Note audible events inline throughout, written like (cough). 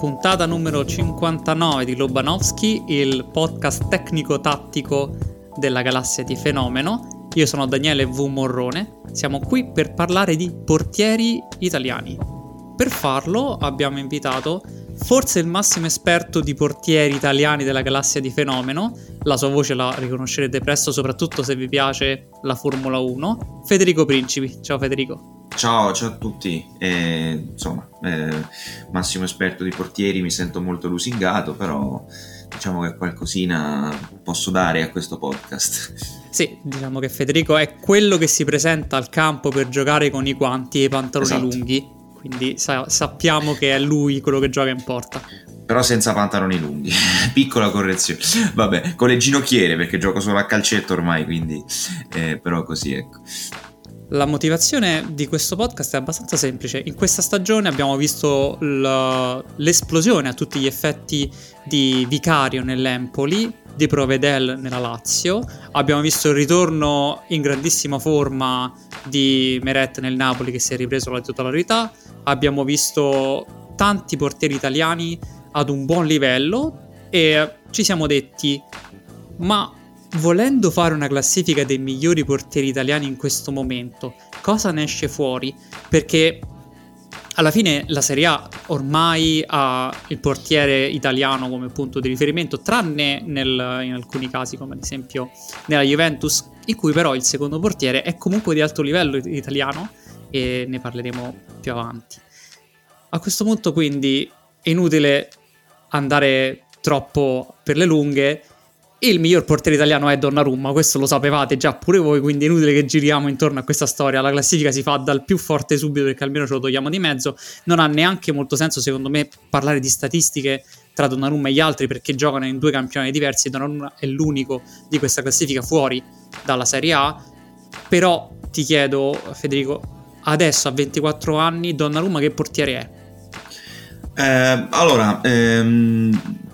Puntata numero 59 di Lobanowski, il podcast tecnico-tattico della galassia di Fenomeno. Io sono Daniele V. Morrone, siamo qui per parlare di portieri italiani. Per farlo abbiamo invitato forse il massimo esperto di portieri italiani della galassia di Fenomeno, la sua voce la riconoscerete presto soprattutto se vi piace la Formula 1, Federico Principi. Ciao Federico. Ciao, ciao a tutti. Eh, insomma, eh, massimo esperto di portieri, mi sento molto lusingato, però diciamo che qualcosina posso dare a questo podcast. Sì, diciamo che Federico è quello che si presenta al campo per giocare con i guanti e i pantaloni esatto. lunghi, quindi sa- sappiamo che è lui quello che gioca in porta. Però senza pantaloni lunghi, (laughs) piccola correzione. Vabbè, con le ginocchiere perché gioco solo a calcetto ormai, quindi eh, però così ecco. La motivazione di questo podcast è abbastanza semplice. In questa stagione abbiamo visto l'esplosione a tutti gli effetti di Vicario nell'Empoli, di Provedel nella Lazio, abbiamo visto il ritorno in grandissima forma di Meret nel Napoli che si è ripreso la titolarità, abbiamo visto tanti portieri italiani ad un buon livello e ci siamo detti ma volendo fare una classifica dei migliori portieri italiani in questo momento, cosa ne esce fuori? Perché alla fine la Serie A ormai ha il portiere italiano come punto di riferimento, tranne nel, in alcuni casi, come ad esempio nella Juventus, in cui però il secondo portiere è comunque di alto livello italiano e ne parleremo più avanti. A questo punto quindi è inutile andare troppo per le lunghe il miglior portiere italiano è Donnarumma, questo lo sapevate già pure voi, quindi è inutile che giriamo intorno a questa storia. La classifica si fa dal più forte subito perché almeno ce lo togliamo di mezzo. Non ha neanche molto senso, secondo me, parlare di statistiche tra Donnarumma e gli altri perché giocano in due campioni diversi. Donnarumma è l'unico di questa classifica fuori dalla Serie A. Però ti chiedo, Federico, adesso a 24 anni, Donnarumma che portiere è? Eh, allora, ehm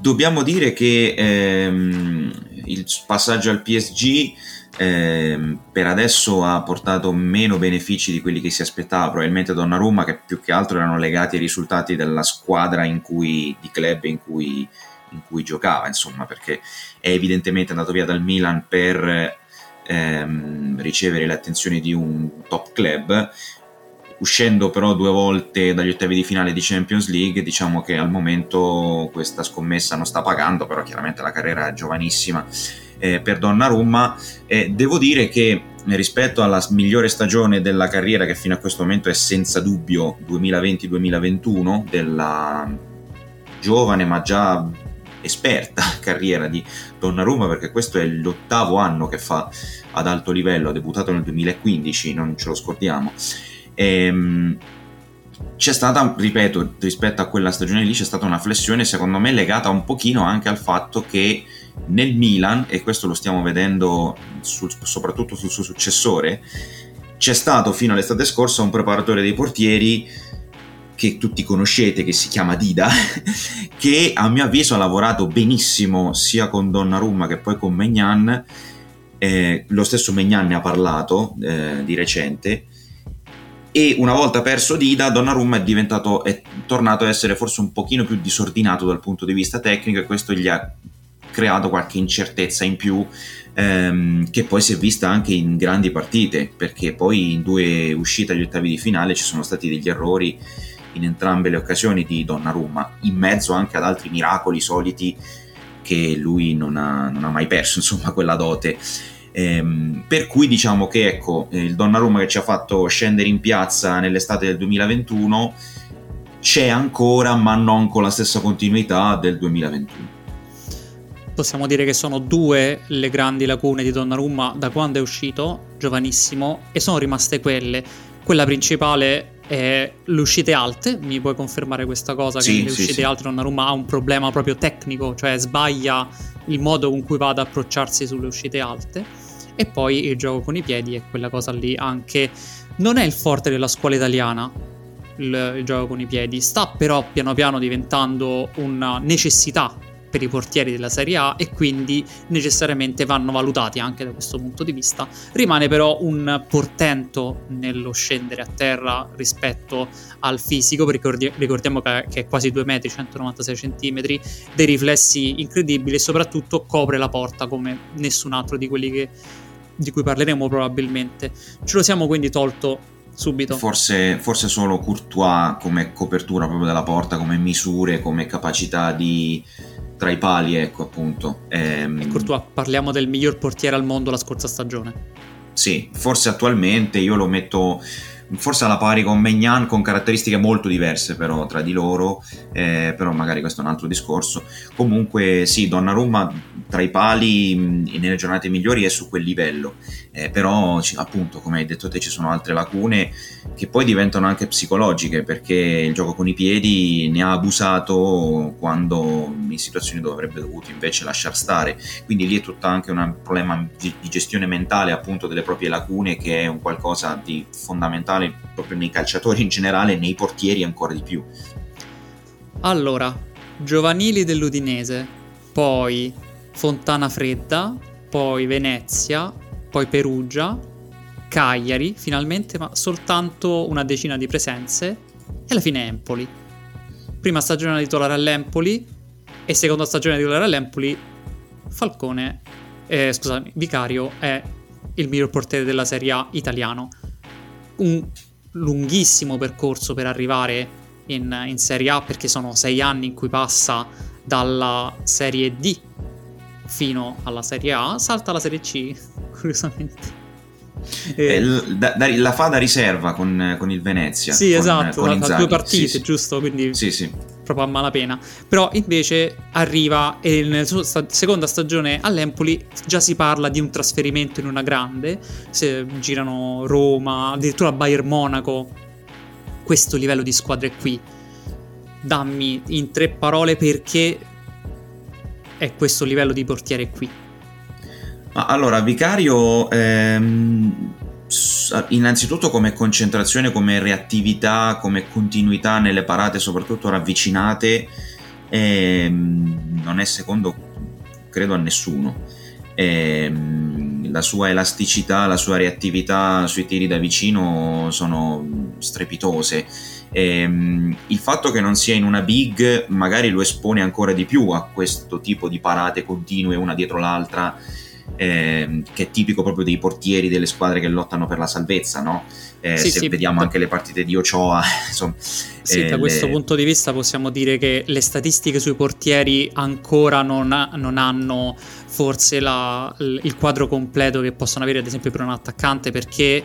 dobbiamo dire che ehm, il passaggio al PSG ehm, per adesso ha portato meno benefici di quelli che si aspettava, probabilmente Donnarumma che più che altro erano legati ai risultati della squadra cui, di club in cui, in cui giocava, insomma, perché è evidentemente andato via dal Milan per ehm, ricevere le attenzioni di un top club uscendo però due volte dagli ottavi di finale di Champions League, diciamo che al momento questa scommessa non sta pagando, però chiaramente la carriera è giovanissima eh, per Donnarumma. Eh, devo dire che rispetto alla migliore stagione della carriera, che fino a questo momento è senza dubbio 2020-2021, della giovane ma già esperta (laughs) carriera di Donnarumma, perché questo è l'ottavo anno che fa ad alto livello, ha debuttato nel 2015, non ce lo scordiamo Ehm, c'è stata, ripeto, rispetto a quella stagione lì, c'è stata una flessione secondo me legata un pochino anche al fatto che nel Milan, e questo lo stiamo vedendo sul, soprattutto sul suo successore, c'è stato fino all'estate scorsa un preparatore dei portieri che tutti conoscete, che si chiama Dida, (laughs) che a mio avviso ha lavorato benissimo sia con Donnarumma che poi con Megnan, eh, lo stesso Megnan ne ha parlato eh, di recente, e una volta perso Dida, Donnarumma è diventato è tornato a essere forse un pochino più disordinato dal punto di vista tecnico e questo gli ha creato qualche incertezza in più ehm, che poi si è vista anche in grandi partite perché poi in due uscite agli ottavi di finale ci sono stati degli errori in entrambe le occasioni di Donnarumma in mezzo anche ad altri miracoli soliti che lui non ha, non ha mai perso (laughs) insomma quella dote Ehm, per cui diciamo che ecco, eh, il Donnarumma che ci ha fatto scendere in piazza nell'estate del 2021 c'è ancora, ma non con la stessa continuità del 2021. possiamo dire che sono due le grandi lacune di Donnarumma da quando è uscito, giovanissimo, e sono rimaste quelle. Quella principale è le uscite alte, mi puoi confermare questa cosa? Sì, che le sì, uscite sì. alte Donnarumma ha un problema proprio tecnico, cioè sbaglia il modo con cui va ad approcciarsi sulle uscite alte. E poi il gioco con i piedi è quella cosa lì anche... Non è il forte della scuola italiana, il, il gioco con i piedi, sta però piano piano diventando una necessità per i portieri della Serie A e quindi necessariamente vanno valutati anche da questo punto di vista. Rimane però un portento nello scendere a terra rispetto al fisico, perché ricordiamo che è quasi 2 metri, 196 centimetri, dei riflessi incredibili e soprattutto copre la porta come nessun altro di quelli che, di cui parleremo probabilmente. Ce lo siamo quindi tolto subito. Forse, forse, solo Courtois come copertura proprio della porta, come misure, come capacità di tra i pali, ecco appunto. Ehm... E Courtois, parliamo del miglior portiere al mondo la scorsa stagione. Sì, forse attualmente io lo metto forse alla pari con Megnan con caratteristiche molto diverse però tra di loro eh, però magari questo è un altro discorso. Comunque sì Donnarumma tra i pali nelle giornate migliori è su quel livello. Eh, però appunto come hai detto te ci sono altre lacune che poi diventano anche psicologiche perché il gioco con i piedi ne ha abusato quando in situazioni dove avrebbe dovuto invece lasciar stare. Quindi lì è tutto anche un problema di gestione mentale appunto delle proprie lacune che è un qualcosa di fondamentale male proprio nei calciatori in generale nei portieri ancora di più. Allora, giovanili dell'Udinese, poi Fontana Fredda, poi Venezia, poi Perugia, Cagliari, finalmente, ma soltanto una decina di presenze e alla fine Empoli. Prima stagione titolare all'Empoli e seconda stagione titolare all'Empoli, Falcone, eh, scusami, Vicario è il miglior portiere della Serie A italiano un lunghissimo percorso per arrivare in, in Serie A perché sono sei anni in cui passa dalla Serie D fino alla Serie A, salta alla Serie C, (laughs) curiosamente. Eh, da, da, la fa da riserva con, con il Venezia. Sì, con, esatto, con fa due partite, sì, giusto? Quindi sì, sì. Proprio a malapena. Però invece arriva e nella sua sta- seconda stagione all'Empoli già si parla di un trasferimento in una grande, se girano Roma, addirittura Bayern Monaco, questo livello di squadre qui. Dammi in tre parole perché è questo livello di portiere qui. Allora, Vicario, ehm, innanzitutto come concentrazione, come reattività, come continuità nelle parate, soprattutto ravvicinate, ehm, non è secondo, credo, a nessuno. Ehm, la sua elasticità, la sua reattività sui tiri da vicino sono strepitose. Ehm, il fatto che non sia in una big magari lo espone ancora di più a questo tipo di parate continue una dietro l'altra eh, che è tipico proprio dei portieri delle squadre che lottano per la salvezza, no? Eh, sì, se sì, vediamo da... anche le partite di Ochoa, (laughs) insomma. Sì, eh, da questo le... punto di vista possiamo dire che le statistiche sui portieri ancora non, ha, non hanno forse la, il quadro completo che possono avere ad esempio per un attaccante perché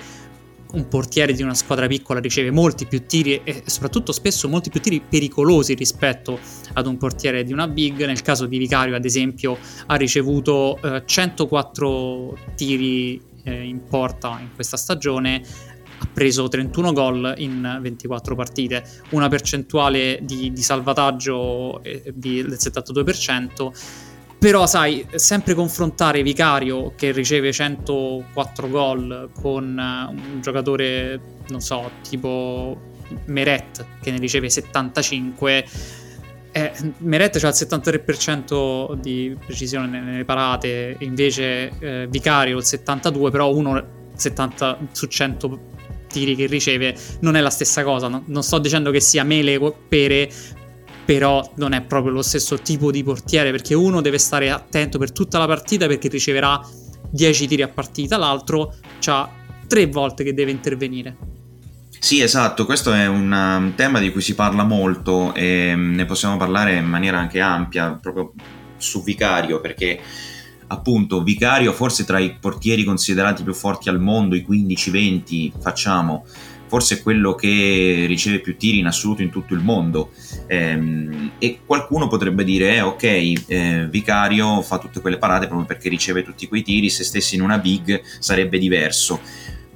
un portiere di una squadra piccola riceve molti più tiri e soprattutto spesso molti più tiri pericolosi rispetto ad un portiere di una big. Nel caso di Vicario, ad esempio, ha ricevuto eh, 104 tiri eh, in porta in questa stagione. Ha preso 31 gol in 24 partite, una percentuale di, di salvataggio eh, di, del 72%. Però, sai, sempre confrontare Vicario che riceve 104 gol con eh, un giocatore, non so, tipo Meret che ne riceve 75. Eh, Meret ha il 73% di precisione nelle parate, invece eh, Vicario il 72%, però uno 70 su 100 tiri che riceve non è la stessa cosa. No? Non sto dicendo che sia mele pere, però non è proprio lo stesso tipo di portiere perché uno deve stare attento per tutta la partita perché riceverà 10 tiri a partita, l'altro ha tre volte che deve intervenire. Sì, esatto, questo è un um, tema di cui si parla molto e mm, ne possiamo parlare in maniera anche ampia, proprio su Vicario, perché appunto Vicario forse tra i portieri considerati più forti al mondo, i 15-20, facciamo, forse quello che riceve più tiri in assoluto in tutto il mondo. Ehm, e qualcuno potrebbe dire: eh, ok, eh, Vicario fa tutte quelle parate proprio perché riceve tutti quei tiri, se stessi in una big sarebbe diverso.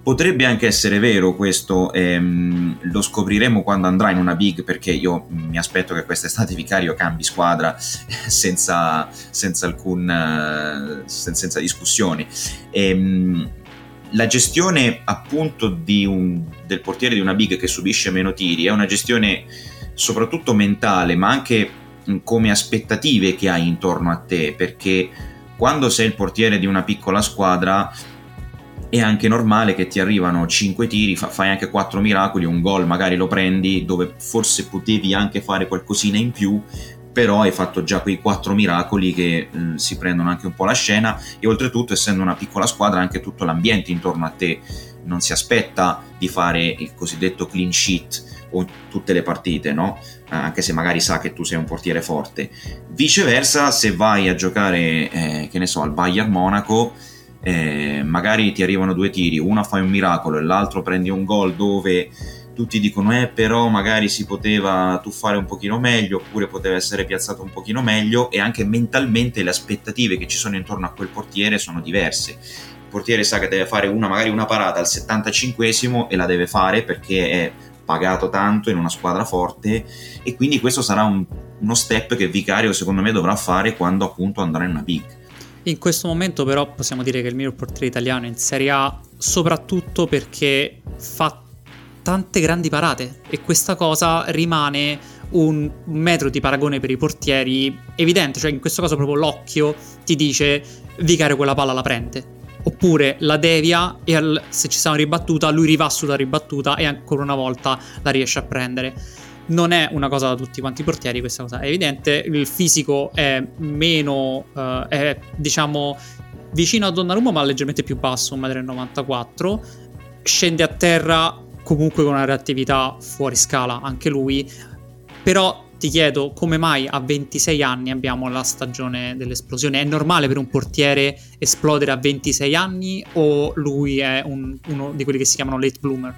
Potrebbe anche essere vero questo, ehm, lo scopriremo quando andrà in una big perché io mi aspetto che quest'estate Vicario cambi squadra (laughs) senza, senza alcun senza discussioni. Ehm, la gestione appunto un, del portiere di una big che subisce meno tiri è una gestione soprattutto mentale ma anche come aspettative che hai intorno a te perché quando sei il portiere di una piccola squadra è anche normale che ti arrivano 5 tiri, fa, fai anche 4 miracoli, un gol magari lo prendi dove forse potevi anche fare qualcosina in più, però hai fatto già quei 4 miracoli che eh, si prendono anche un po' la scena e oltretutto essendo una piccola squadra anche tutto l'ambiente intorno a te non si aspetta di fare il cosiddetto clean sheet o tutte le partite, no? anche se magari sa che tu sei un portiere forte. Viceversa, se vai a giocare, eh, che ne so, al Bayern Monaco, eh, magari ti arrivano due tiri, uno fai un miracolo e l'altro prendi un gol dove tutti dicono eh però magari si poteva tuffare un pochino meglio oppure poteva essere piazzato un pochino meglio e anche mentalmente le aspettative che ci sono intorno a quel portiere sono diverse. Il portiere sa che deve fare una magari una parata al 75esimo e la deve fare perché è pagato tanto in una squadra forte e quindi questo sarà un, uno step che Vicario secondo me dovrà fare quando appunto andrà in una big. In questo momento però possiamo dire che il miglior portiere italiano in Serie A soprattutto perché fa tante grandi parate e questa cosa rimane un metro di paragone per i portieri evidente, cioè in questo caso proprio l'occhio ti dice Vicario quella palla la prende oppure la devia e al, se ci sta una ribattuta lui rivà sulla ribattuta e ancora una volta la riesce a prendere non è una cosa da tutti quanti i portieri, questa cosa è evidente. Il fisico è meno, uh, è diciamo vicino a Donnarumma, ma leggermente più basso, 1,94 m. Scende a terra comunque con una reattività fuori scala, anche lui. Però ti chiedo come mai a 26 anni abbiamo la stagione dell'esplosione? È normale per un portiere esplodere a 26 anni o lui è un, uno di quelli che si chiamano late bloomer?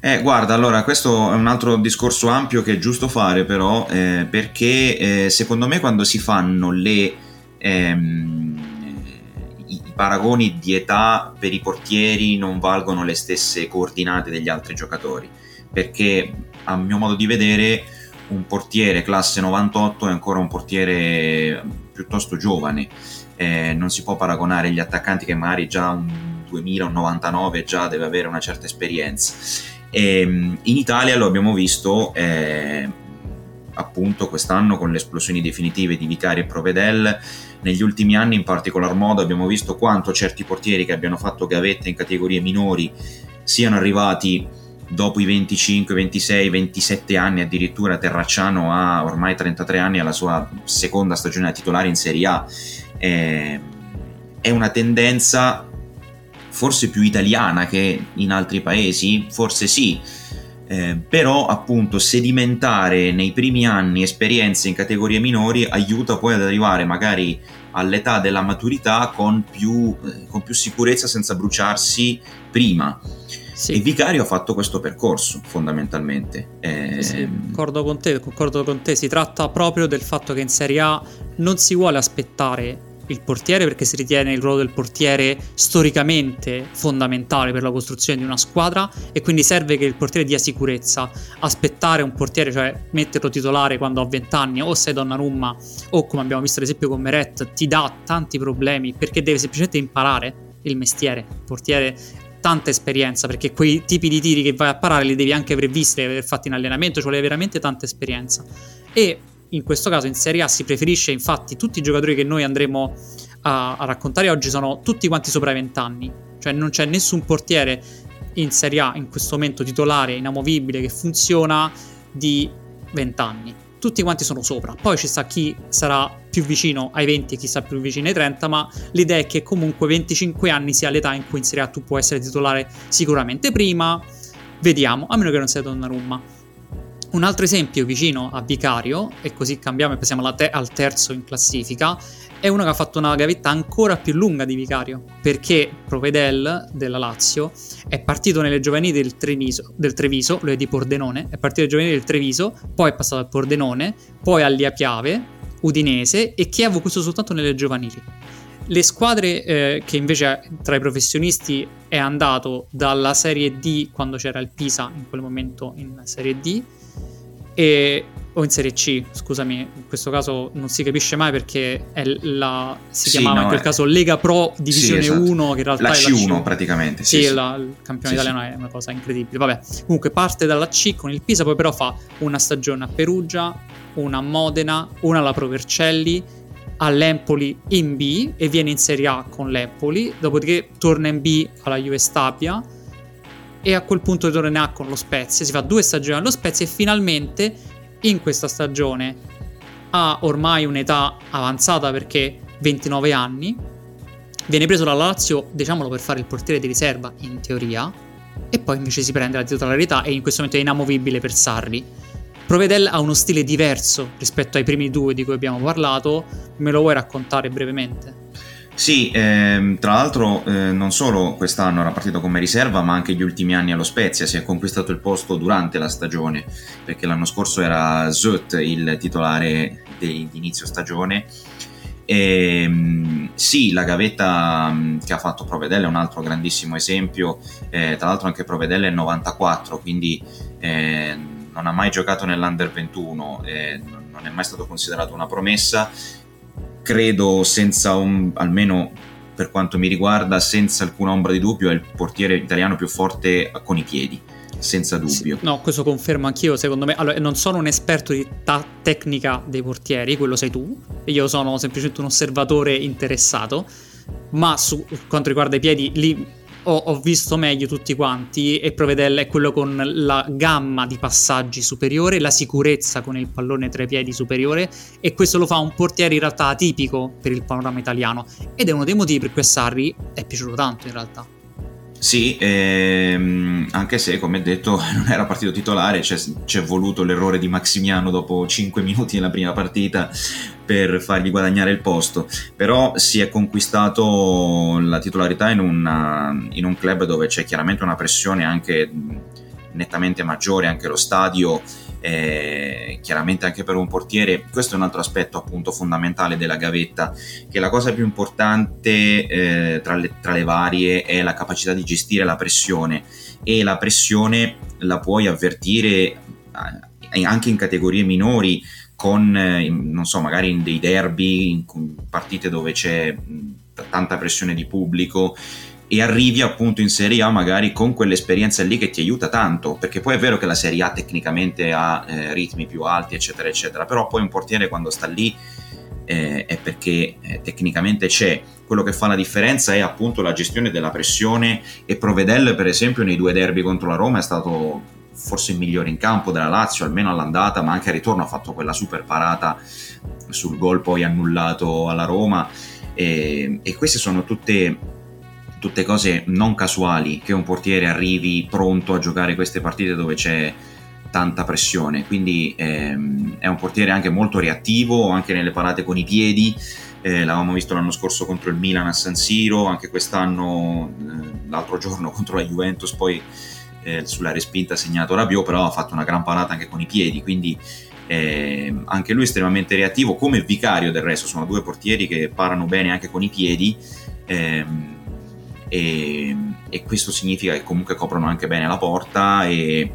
Eh, guarda, allora questo è un altro discorso ampio che è giusto fare però, eh, perché eh, secondo me quando si fanno le, ehm, paragoni di età per i portieri non valgono le stesse coordinate degli altri giocatori, perché a mio modo di vedere un portiere classe 98 è ancora un portiere piuttosto giovane, eh, non si può paragonare gli attaccanti che magari già un 2000, un 99 già deve avere una certa esperienza e, ehm, in Italia lo abbiamo visto eh, appunto quest'anno con le esplosioni definitive di Vicari e Provedel. Negli ultimi anni in particolar modo abbiamo visto quanto certi portieri che abbiano fatto gavette in categorie minori siano arrivati dopo i 25, 26, 27 anni addirittura Terracciano ha ormai 33 anni alla sua seconda stagione da titolare in Serie A. Eh, è una tendenza forse più italiana che in altri paesi, forse sì, eh, però appunto sedimentare nei primi anni esperienze in categorie minori aiuta poi ad arrivare magari all'età della maturità con più, eh, con più sicurezza senza bruciarsi prima. Sì. E Vicario ha fatto questo percorso fondamentalmente. Eh... Sì, concordo con te, concordo con te, si tratta proprio del fatto che in Serie A non si vuole aspettare il portiere perché si ritiene il ruolo del portiere storicamente fondamentale per la costruzione di una squadra e quindi serve che il portiere dia sicurezza. Aspettare un portiere, cioè metterlo titolare quando ha 20 anni o sei Donnarumma o come abbiamo visto ad esempio con Meret ti dà tanti problemi perché deve semplicemente imparare il mestiere. Il portiere tanta esperienza perché quei tipi di tiri che vai a parare li devi anche aver visti, aver fatti in allenamento, cioè veramente tanta esperienza. E in questo caso in Serie A si preferisce infatti tutti i giocatori che noi andremo a, a raccontare oggi sono tutti quanti sopra i 20 anni, cioè non c'è nessun portiere in Serie A in questo momento titolare, inamovibile, che funziona di 20 anni. Tutti quanti sono sopra. Poi ci sta chi sarà più vicino ai 20 e chi sta più vicino ai 30, ma l'idea è che comunque 25 anni sia l'età in cui in Serie A tu puoi essere titolare sicuramente prima. Vediamo, a meno che non sia Donnarumma. Un altro esempio vicino a Vicario, e così cambiamo e passiamo te- al terzo in classifica, è uno che ha fatto una gavetta ancora più lunga di Vicario, perché Provedel della Lazio è partito nelle giovanili del Treviso, del Treviso lui è di Pordenone, è partito nelle giovanili del Treviso, poi è passato al Pordenone, poi all'Ia Piave, Udinese e Chievo questo soltanto nelle giovanili. Le squadre eh, che invece tra i professionisti è andato dalla Serie D quando c'era il Pisa in quel momento in Serie D e o in Serie C, scusami, in questo caso non si capisce mai perché la, si sì, chiamava no, in quel è... caso Lega Pro Divisione sì, esatto. 1, che in realtà la C1, è la C1 praticamente. Sì, sì la, il campione italiano è una cosa incredibile. Vabbè, comunque parte dalla C con il Pisa, poi però fa una stagione a Perugia, una a Modena, una alla Pro Vercelli, all'Empoli in B e viene in Serie A con l'Empoli, dopodiché torna in B alla Juve Stabia e a quel punto A con lo Spezia, si fa due stagioni allo Spezia e finalmente in questa stagione ha ormai un'età avanzata perché 29 anni, viene preso dalla Lazio, diciamolo per fare il portiere di riserva in teoria, e poi invece si prende la titolarità e in questo momento è inamovibile per Sarri. Provedel ha uno stile diverso rispetto ai primi due di cui abbiamo parlato, me lo vuoi raccontare brevemente? Sì, ehm, tra l'altro eh, non solo quest'anno era partito come riserva, ma anche gli ultimi anni allo Spezia. Si è conquistato il posto durante la stagione, perché l'anno scorso era Zut il titolare di, inizio stagione. E, ehm, sì, la gavetta mm, che ha fatto Provedelle è un altro grandissimo esempio, eh, tra l'altro anche Provedelle è 94, quindi eh, non ha mai giocato nell'Under 21, eh, non è mai stato considerato una promessa credo senza un, almeno per quanto mi riguarda, senza alcuna ombra di dubbio, è il portiere italiano più forte con i piedi. Senza dubbio. Sì, no, questo confermo anch'io. Secondo me, allora, non sono un esperto di ta- tecnica dei portieri, quello sei tu. Io sono semplicemente un osservatore interessato. Ma su quanto riguarda i piedi, lì ho, ho, visto meglio tutti quanti e Provedel è quello con la gamma di passaggi superiore, la sicurezza con il pallone tra i piedi superiore e questo lo fa un portiere in realtà atipico per il panorama italiano ed è uno dei motivi per cui a Sarri è piaciuto tanto in realtà. Sì, ehm, anche se come detto (laughs) non era partito titolare, c'è, c'è, voluto l'errore di Maximiano dopo 5 minuti nella prima partita per fargli guadagnare il posto, però si è conquistato la titolarità in, una, in un club dove c'è chiaramente una pressione anche nettamente maggiore, anche lo stadio eh, chiaramente anche per un portiere, questo è un altro aspetto appunto fondamentale della gavetta, che la cosa più importante eh, tra, le, tra le varie è la capacità di gestire la pressione e la pressione la puoi avvertire eh, anche in categorie minori con, eh, non so, magari in dei derby, in partite dove c'è tanta pressione di pubblico e arrivi appunto in Serie A magari con quell'esperienza lì che ti aiuta tanto, perché poi è vero che la Serie A tecnicamente ha eh, ritmi più alti, eccetera, eccetera, però poi un portiere quando sta lì eh, è perché eh, tecnicamente c'è. Quello che fa la differenza è appunto la gestione della pressione e Provedel, per esempio, nei due derby contro la Roma è stato forse il migliore in campo della Lazio, almeno all'andata, ma anche al ritorno ha fatto quella super parata sul gol poi annullato alla Roma. E, e queste sono tutte tutte cose non casuali che un portiere arrivi pronto a giocare queste partite dove c'è tanta pressione, quindi ehm, è un portiere anche molto reattivo, anche nelle parate con i piedi, eh, l'avevamo visto l'anno scorso contro il Milan a San Siro, anche quest'anno, eh, l'altro giorno (laughs) contro la Juventus, poi eh, sulla respinta ha segnato Rabiot, però ha fatto una gran parata anche con i piedi, quindi eh, anche lui estremamente reattivo, come Vicario del resto, sono due portieri che parano bene anche con i piedi. Ehm, e, e, questo significa che comunque coprono anche bene la porta e,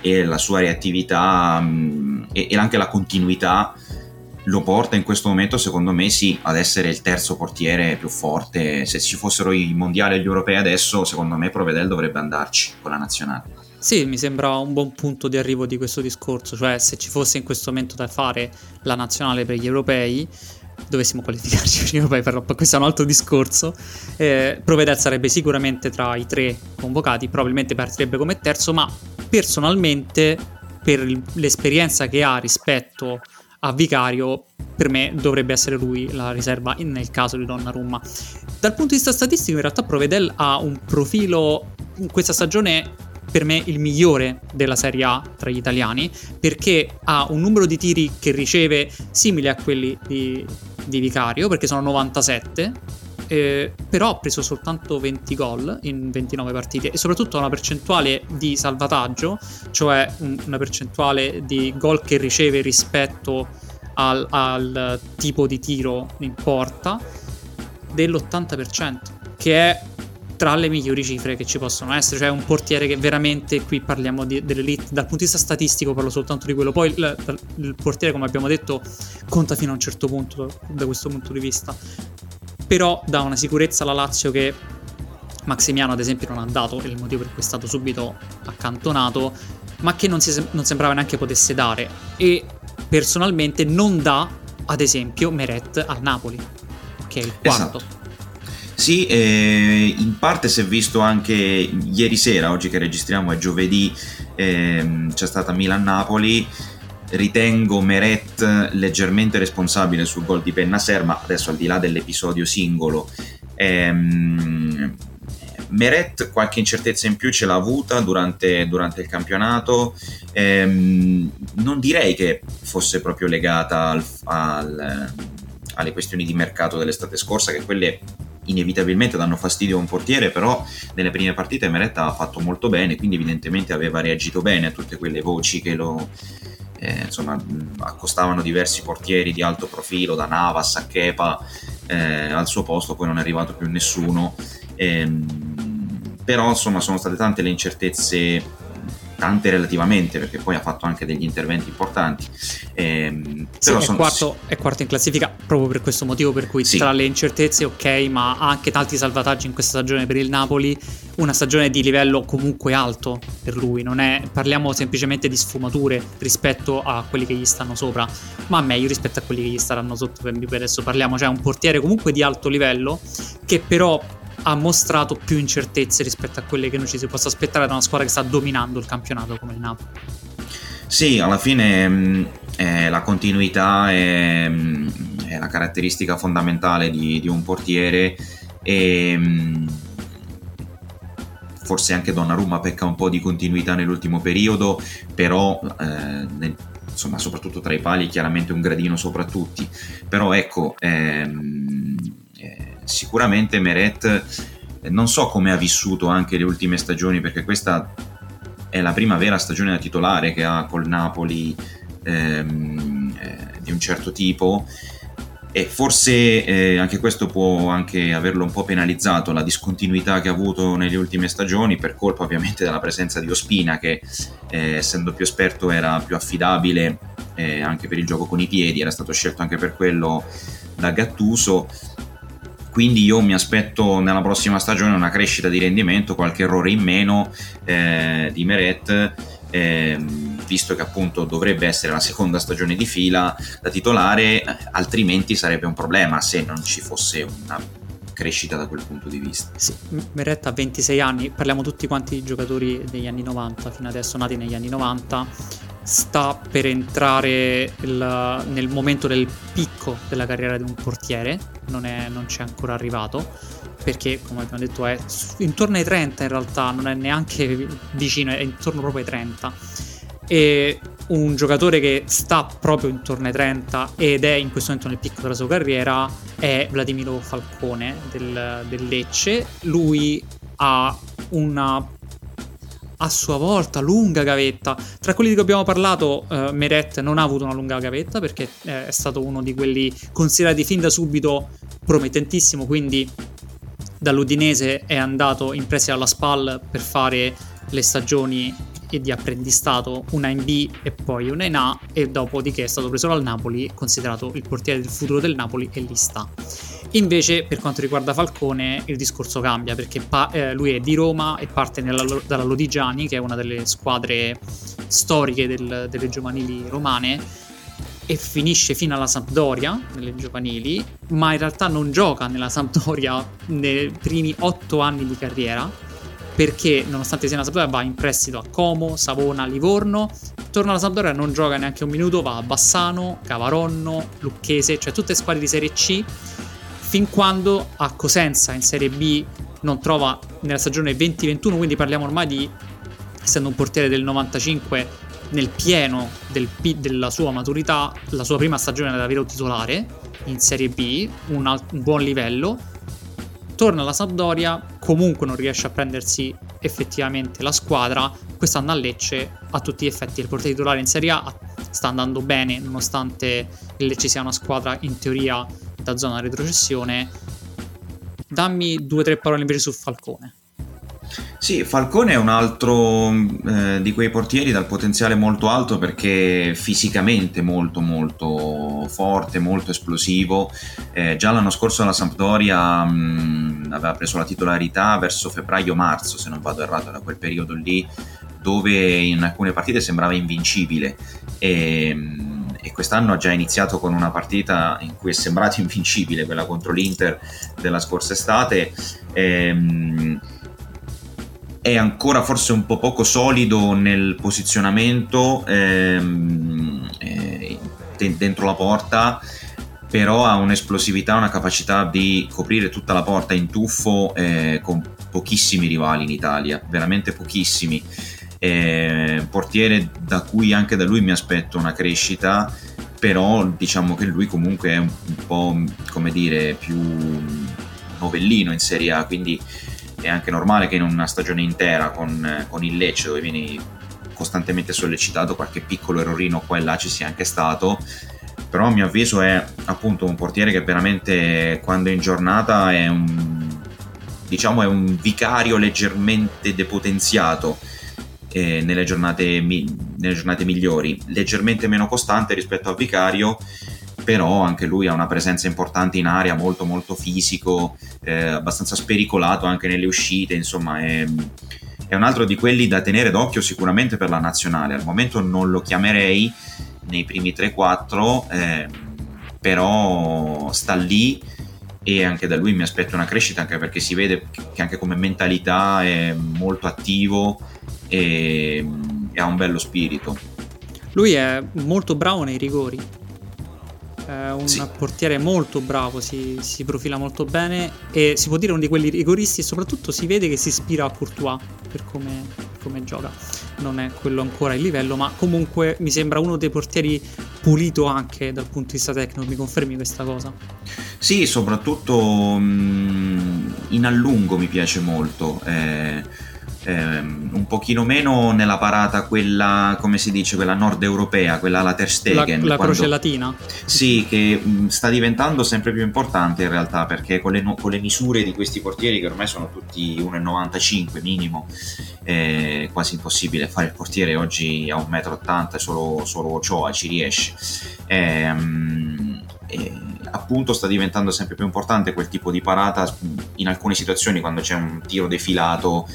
e la sua reattività mh, e, e, anche la continuità lo porta in questo momento secondo me sì ad essere il terzo portiere più forte. Se ci fossero i mondiali e gli europei adesso secondo me Provedel dovrebbe andarci con la nazionale. Sì, mi sembra un buon punto di arrivo di questo discorso, cioè se ci fosse in questo momento da fare la nazionale per gli europei, dovessimo qualificarci (laughs) per europei, però questo è un altro discorso. Eh, Provedel sarebbe sicuramente tra i tre convocati, probabilmente partirebbe come terzo, ma personalmente, per l'esperienza che ha rispetto a Vicario, per me dovrebbe essere lui la riserva nel caso di Donnarumma. Dal punto di vista statistico, in realtà Provedel ha un profilo in questa stagione per me il migliore della Serie A tra gli italiani perché ha un numero di tiri che riceve simile a quelli di di Vicario perché sono 97 eh, però ha preso soltanto 20 gol in 29 partite e soprattutto una percentuale di salvataggio, cioè un, una percentuale di gol che riceve rispetto al, al tipo di tiro in porta dell'80%, che è tra le migliori cifre che ci possono essere, cioè un portiere che veramente qui parliamo di, dell'elite dal punto di vista statistico parlo soltanto di quello, poi il, il, portiere come abbiamo detto conta fino a un certo punto da questo punto di vista, però dà una sicurezza alla Lazio che Maximiano ad esempio non ha dato, è il motivo per cui è stato subito accantonato, ma che non, si, non sembrava neanche potesse dare e personalmente non dà ad esempio Meret al Napoli, che è il quarto. Esatto. Sì, eh, in parte si è visto anche ieri sera, oggi che registriamo è giovedì, eh, c'è stata Milan-Napoli. Ritengo Meret leggermente responsabile sul gol di Pennaser, ma adesso al di là dell'episodio singolo, ehm, Meret qualche incertezza in più ce l'ha avuta durante, durante il campionato, ehm, non direi che fosse proprio legata al, al, alle questioni di mercato dell'estate scorsa, che quelle inevitabilmente danno fastidio a un portiere, però nelle prime partite Meret ha fatto molto bene, quindi evidentemente aveva reagito bene a tutte quelle voci che lo, eh, insomma, accostavano diversi portieri di alto profilo, da Navas a Kepa eh, al suo posto, poi non è arrivato più nessuno. Ehm, però insomma sono state tante le incertezze tante relativamente perché poi ha fatto anche degli interventi importanti ehm, sì, però è, sono... quarto, è, quarto, in classifica proprio per questo motivo per cui sì. tra le incertezze ok ma anche tanti salvataggi in questa stagione per il Napoli una stagione di livello comunque alto per lui non è, parliamo semplicemente di sfumature rispetto a quelli che gli stanno sopra ma meglio rispetto a quelli che gli staranno sotto per adesso parliamo cioè un portiere comunque di alto livello che però ha mostrato più incertezze rispetto a quelle che noi ci si possa aspettare da una squadra che sta dominando il campionato come il Napoli. Sì, alla fine mh, eh, la continuità è, è, la caratteristica fondamentale di, di un portiere e mh, forse anche Donnarumma pecca un po' di continuità nell'ultimo periodo, però eh, nel, insomma soprattutto tra i pali chiaramente un gradino sopra tutti, però ecco ehm, eh, sicuramente Meret eh, non so come ha vissuto anche le ultime stagioni perché questa è la prima vera stagione da titolare che ha col Napoli ehm, eh, di un certo tipo. E forse eh, anche questo può anche averlo un po' penalizzato la discontinuità che ha avuto nelle ultime stagioni per colpa ovviamente della presenza di Ospina che eh, essendo più esperto era più affidabile eh, anche per il gioco con i piedi era stato scelto anche per quello da Gattuso quindi io mi aspetto nella prossima stagione una crescita di rendimento, qualche errore in meno eh, di Meret, eh, visto che appunto dovrebbe essere la seconda stagione di fila da titolare, altrimenti sarebbe un problema se non ci fosse una crescita da quel punto di vista. Sì, Meret ha 26 anni, parliamo tutti quanti di giocatori degli anni 90, fino adesso nati negli anni 90 sta per entrare il, nel momento del picco della carriera di un portiere, non, è, non c'è ancora arrivato, perché come abbiamo detto è intorno ai 30 in realtà, non è neanche vicino, è intorno proprio ai 30. E un giocatore che sta proprio intorno ai 30 ed è in questo momento nel picco della sua carriera è Vladimiro Falcone del, del Lecce. Lui ha una a sua volta lunga gavetta. Tra quelli di cui abbiamo parlato, uh, Meret non ha avuto una lunga gavetta perché eh, è stato uno di quelli considerati fin da subito promettentissimo, quindi dall'Udinese è andato in prestito alla SPAL per fare le stagioni di apprendistato, una in B e poi una in A e dopodiché è stato preso dal Napoli, considerato il portiere del futuro del Napoli e lì sta. Invece, per quanto riguarda Falcone, il discorso cambia perché pa- eh, lui è di Roma e parte nella, dalla Lodigiani, che è una delle squadre storiche del, delle giovanili romane, e finisce fino alla Sampdoria nelle giovanili, ma in realtà non gioca nella Sampdoria nei primi otto anni di carriera perché nonostante sia una Sampdoria va in prestito a Como, Savona, Livorno, torna alla Sampdoria non gioca neanche un minuto, va a Bassano, Cavaronno, Lucchese, cioè tutte squadre di Serie C, fin quando a Cosenza in Serie B non trova nella stagione 2021, quindi parliamo ormai di, essendo un portiere del 95, nel pieno del, della sua maturità, la sua prima stagione da davvero titolare in Serie B, un, alt- un buon livello, torna alla Sampdoria, comunque non riesce a prendersi effettivamente la squadra, quest'anno a Lecce a tutti gli effetti il portiere titolare in Serie A sta andando bene nonostante il Lecce sia una squadra in teoria da zona retrocessione. Dammi due o tre parole invece su Falcone. Sì, Falcone è un altro eh, di quei portieri dal potenziale molto alto perché fisicamente molto molto forte, molto esplosivo. Eh, già l'anno scorso la Sampdoria mh, aveva preso la titolarità verso febbraio-marzo, se non vado errato, da quel periodo lì, dove in alcune partite sembrava invincibile. E, e quest'anno ha già iniziato con una partita in cui è sembrato (laughs) invincibile, quella contro l'Inter della scorsa estate. E, è ancora forse un po' poco solido nel posizionamento ehm, eh, dentro la porta però ha un'esplosività, una capacità di coprire tutta la porta in tuffo eh, con pochissimi rivali in Italia, veramente pochissimi. Eh, portiere da cui anche da lui mi aspetto una crescita, però diciamo che lui comunque è un, po' come dire più novellino in Serie A, quindi è anche normale che in una stagione intera con, con il Lecce dove vieni costantemente sollecitato qualche piccolo errorino qua e là ci sia anche stato però a mio avviso è appunto un portiere che veramente quando è in giornata è un diciamo è un vicario leggermente depotenziato eh, nelle, giornate, nelle giornate migliori leggermente meno costante rispetto a vicario però anche lui ha una presenza importante in area, molto molto fisico, eh, abbastanza spericolato anche nelle uscite, insomma è, è, un altro di quelli da tenere d'occhio sicuramente per la nazionale. Al momento non lo chiamerei nei primi 3-4, eh, però sta lì e anche da lui mi aspetto una crescita anche perché si vede che anche come mentalità è molto attivo e, e ha un bello spirito. Lui è molto bravo nei rigori, è un sì. portiere molto bravo, si, si, profila molto bene e si può dire uno di quelli rigoristi e soprattutto si vede che si ispira a Courtois per come, come gioca. Non è quello ancora il livello, ma comunque mi sembra uno dei portieri pulito anche dal punto di vista tecnico. Mi confermi questa cosa? Sì, soprattutto mh, mm, in allungo mi piace molto. Eh, ehm, un pochino meno nella parata quella, come si dice, quella nord europea, quella alla Ter Stegen. La, la quando... croce latina? Sì, che mh, mm, sta diventando sempre più importante in realtà, perché con le, con le, misure di questi portieri, che ormai sono tutti 1,95 minimo, è quasi impossibile fare il portiere oggi a 1,80 m, solo, solo Ochoa ci riesce. Ehm, e appunto sta diventando sempre più importante quel tipo di parata in alcune situazioni quando c'è un tiro defilato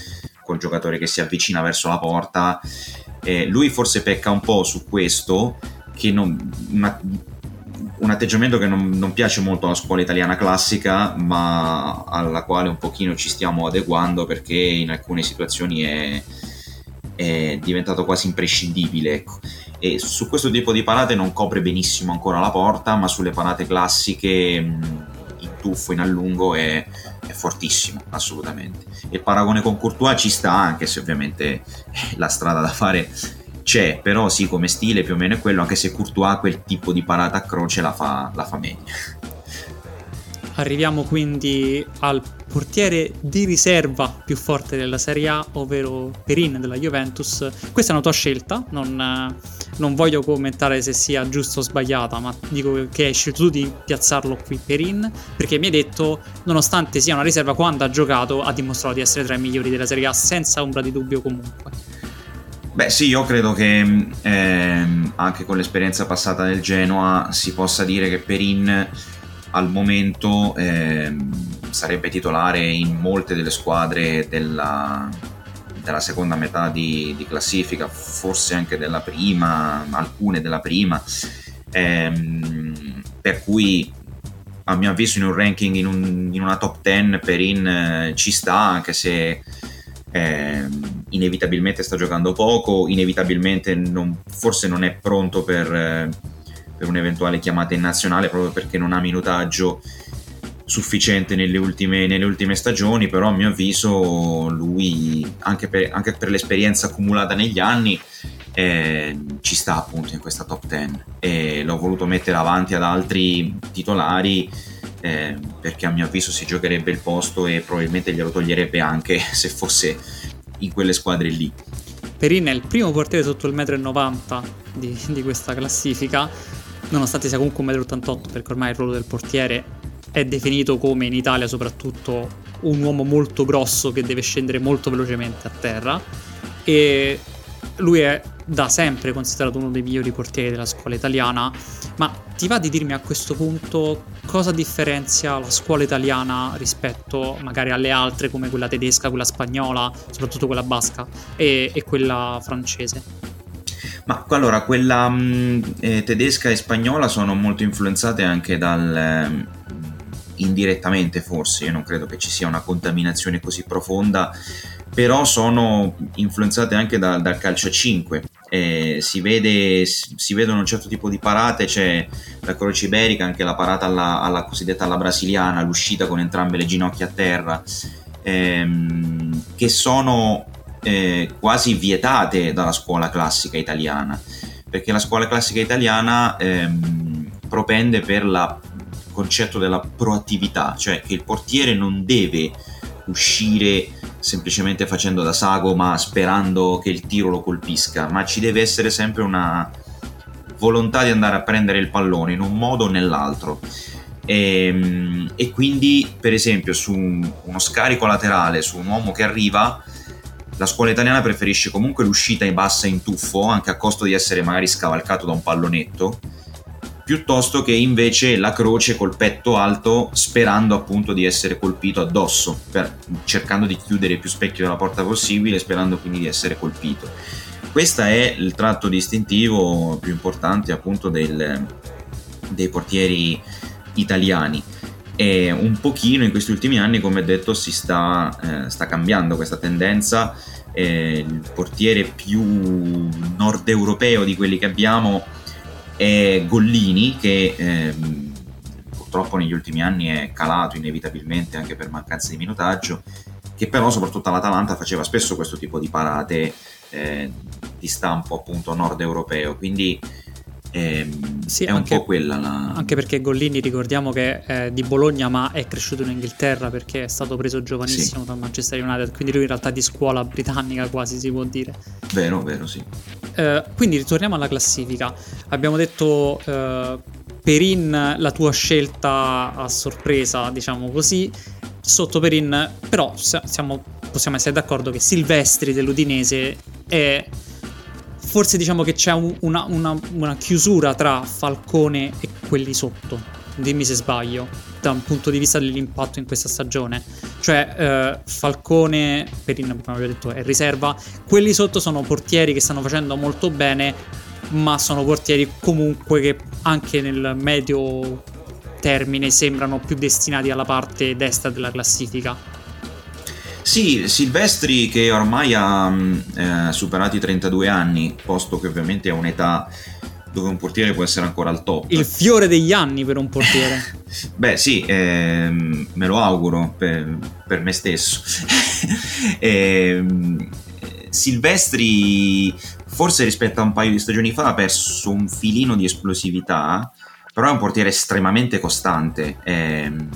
col giocatore che si avvicina verso la porta. Eh, lui forse pecca un po' su questo, che non, una, un atteggiamento che non, non, piace molto alla scuola italiana classica, ma alla quale un pochino ci stiamo adeguando perché in alcune situazioni è, è diventato quasi imprescindibile. Ecco. E su questo tipo di parate non copre benissimo ancora la porta, ma sulle parate classiche in tuffo, in allungo è, è fortissimo, assolutamente. il paragone con Courtois ci sta, anche se ovviamente eh, la strada da fare c'è, però sì, come stile più o meno è quello, anche se Courtois quel tipo di parata a croce la fa, la fa meglio. Arriviamo quindi al portiere di riserva più forte della Serie A, ovvero Perin della Juventus. Questa è una tua scelta, non, non voglio commentare se sia giusta o sbagliata, ma dico che hai scelto tu di piazzarlo qui Perin, perché mi hai detto, nonostante sia una riserva, quando ha giocato ha dimostrato di essere tra i migliori della Serie A, senza ombra di dubbio comunque. Beh sì, io credo che ehm, anche con l'esperienza passata del Genoa si possa dire che Perin al momento eh, sarebbe titolare in molte delle squadre della, della seconda metà di, di, classifica, forse anche della prima, alcune della prima, ehm, per cui a mio avviso in un ranking, in, un, in una top 10 Perin eh, ci sta, anche se eh, inevitabilmente sta giocando poco, inevitabilmente non, forse non è pronto per... Eh, per un'eventuale chiamata in nazionale proprio perché non ha minutaggio sufficiente nelle ultime, nelle ultime stagioni, però a mio avviso lui, anche per, anche per l'esperienza accumulata negli anni, eh, ci sta appunto in questa top 10 e l'ho voluto mettere avanti ad altri titolari eh, perché a mio avviso si giocherebbe il posto e probabilmente glielo toglierebbe anche (laughs) se fosse in quelle squadre lì. Perin è il primo portiere sotto il 1,90 m di, di questa classifica, nonostante sia comunque 1,88 m perché ormai il ruolo del portiere è definito come in Italia soprattutto un uomo molto grosso che deve scendere molto velocemente a terra e lui è da sempre considerato uno dei migliori portieri della scuola italiana, ma ti va di dirmi a questo punto cosa differenzia la scuola italiana rispetto magari alle altre come quella tedesca, quella spagnola, soprattutto quella basca e, e quella francese? Ma allora, quella mm, eh, tedesca e spagnola sono molto influenzate anche dal... Eh, indirettamente forse, io non credo che ci sia una contaminazione così profonda però sono influenzate anche da, dal calcio a 5. Eh, si, vede, si, vedono un certo tipo di parate, c'è la croce iberica, anche la parata alla, alla cosiddetta alla brasiliana, l'uscita con entrambe le ginocchia a terra, ehm, che sono eh, quasi vietate dalla scuola classica italiana, perché la scuola classica italiana ehm, propende per il concetto della proattività, cioè che il portiere non deve uscire semplicemente facendo da sago ma sperando che il tiro lo colpisca, ma ci deve essere sempre una volontà di andare a prendere il pallone in un modo o nell'altro. E, ehm, e quindi, per esempio, su uno scarico laterale, su un uomo che arriva, la scuola italiana preferisce comunque l'uscita in bassa in tuffo, anche a costo di essere magari scavalcato da un pallonetto piuttosto che invece la croce col petto alto sperando appunto di essere colpito addosso, per, cercando di chiudere il più specchio della porta possibile, sperando quindi di essere colpito. Questo è il tratto distintivo più importante appunto del, dei portieri italiani e un pochino in questi ultimi anni come detto si sta, eh, sta cambiando questa tendenza eh, il portiere più nord europeo di quelli che abbiamo è Gollini che ehm, purtroppo negli ultimi anni è calato inevitabilmente anche per mancanza di minutaggio, che però soprattutto all'Atalanta faceva spesso questo tipo di parate eh, di stampo appunto nord europeo, quindi ehm, sì, è anche, un po' quella la... Anche perché Gollini ricordiamo che è di Bologna ma è cresciuto in Inghilterra perché è stato preso giovanissimo sì. da Manchester United, quindi lui in realtà è di scuola britannica quasi si può dire. Vero, vero, sì. Eh, quindi ritorniamo alla classifica. Abbiamo detto eh, Perin la tua scelta a sorpresa, diciamo così. Sotto Perin, però siamo, possiamo essere d'accordo che Silvestri dell'Udinese è forse diciamo che c'è un, una, una, una chiusura tra Falcone e quelli sotto. Dimmi se sbaglio, da un punto di vista dell'impatto in questa stagione. Cioè, eh, Falcone, Perin, come abbiamo detto, è riserva. Quelli sotto sono portieri che stanno facendo molto bene, ma sono portieri comunque che anche nel medio termine sembrano più destinati alla parte destra della classifica. Sì, Silvestri che ormai ha mm, eh, superato i 32 anni, posto che ovviamente è un'età dove un portiere può essere ancora al top. Il fiore degli anni per un portiere. (laughs) Beh sì, ehm, me lo auguro per, per me stesso. (laughs) ehm, Silvestri forse rispetto a un paio di stagioni fa ha perso un filino di esplosività, però è un portiere estremamente costante. Ehm,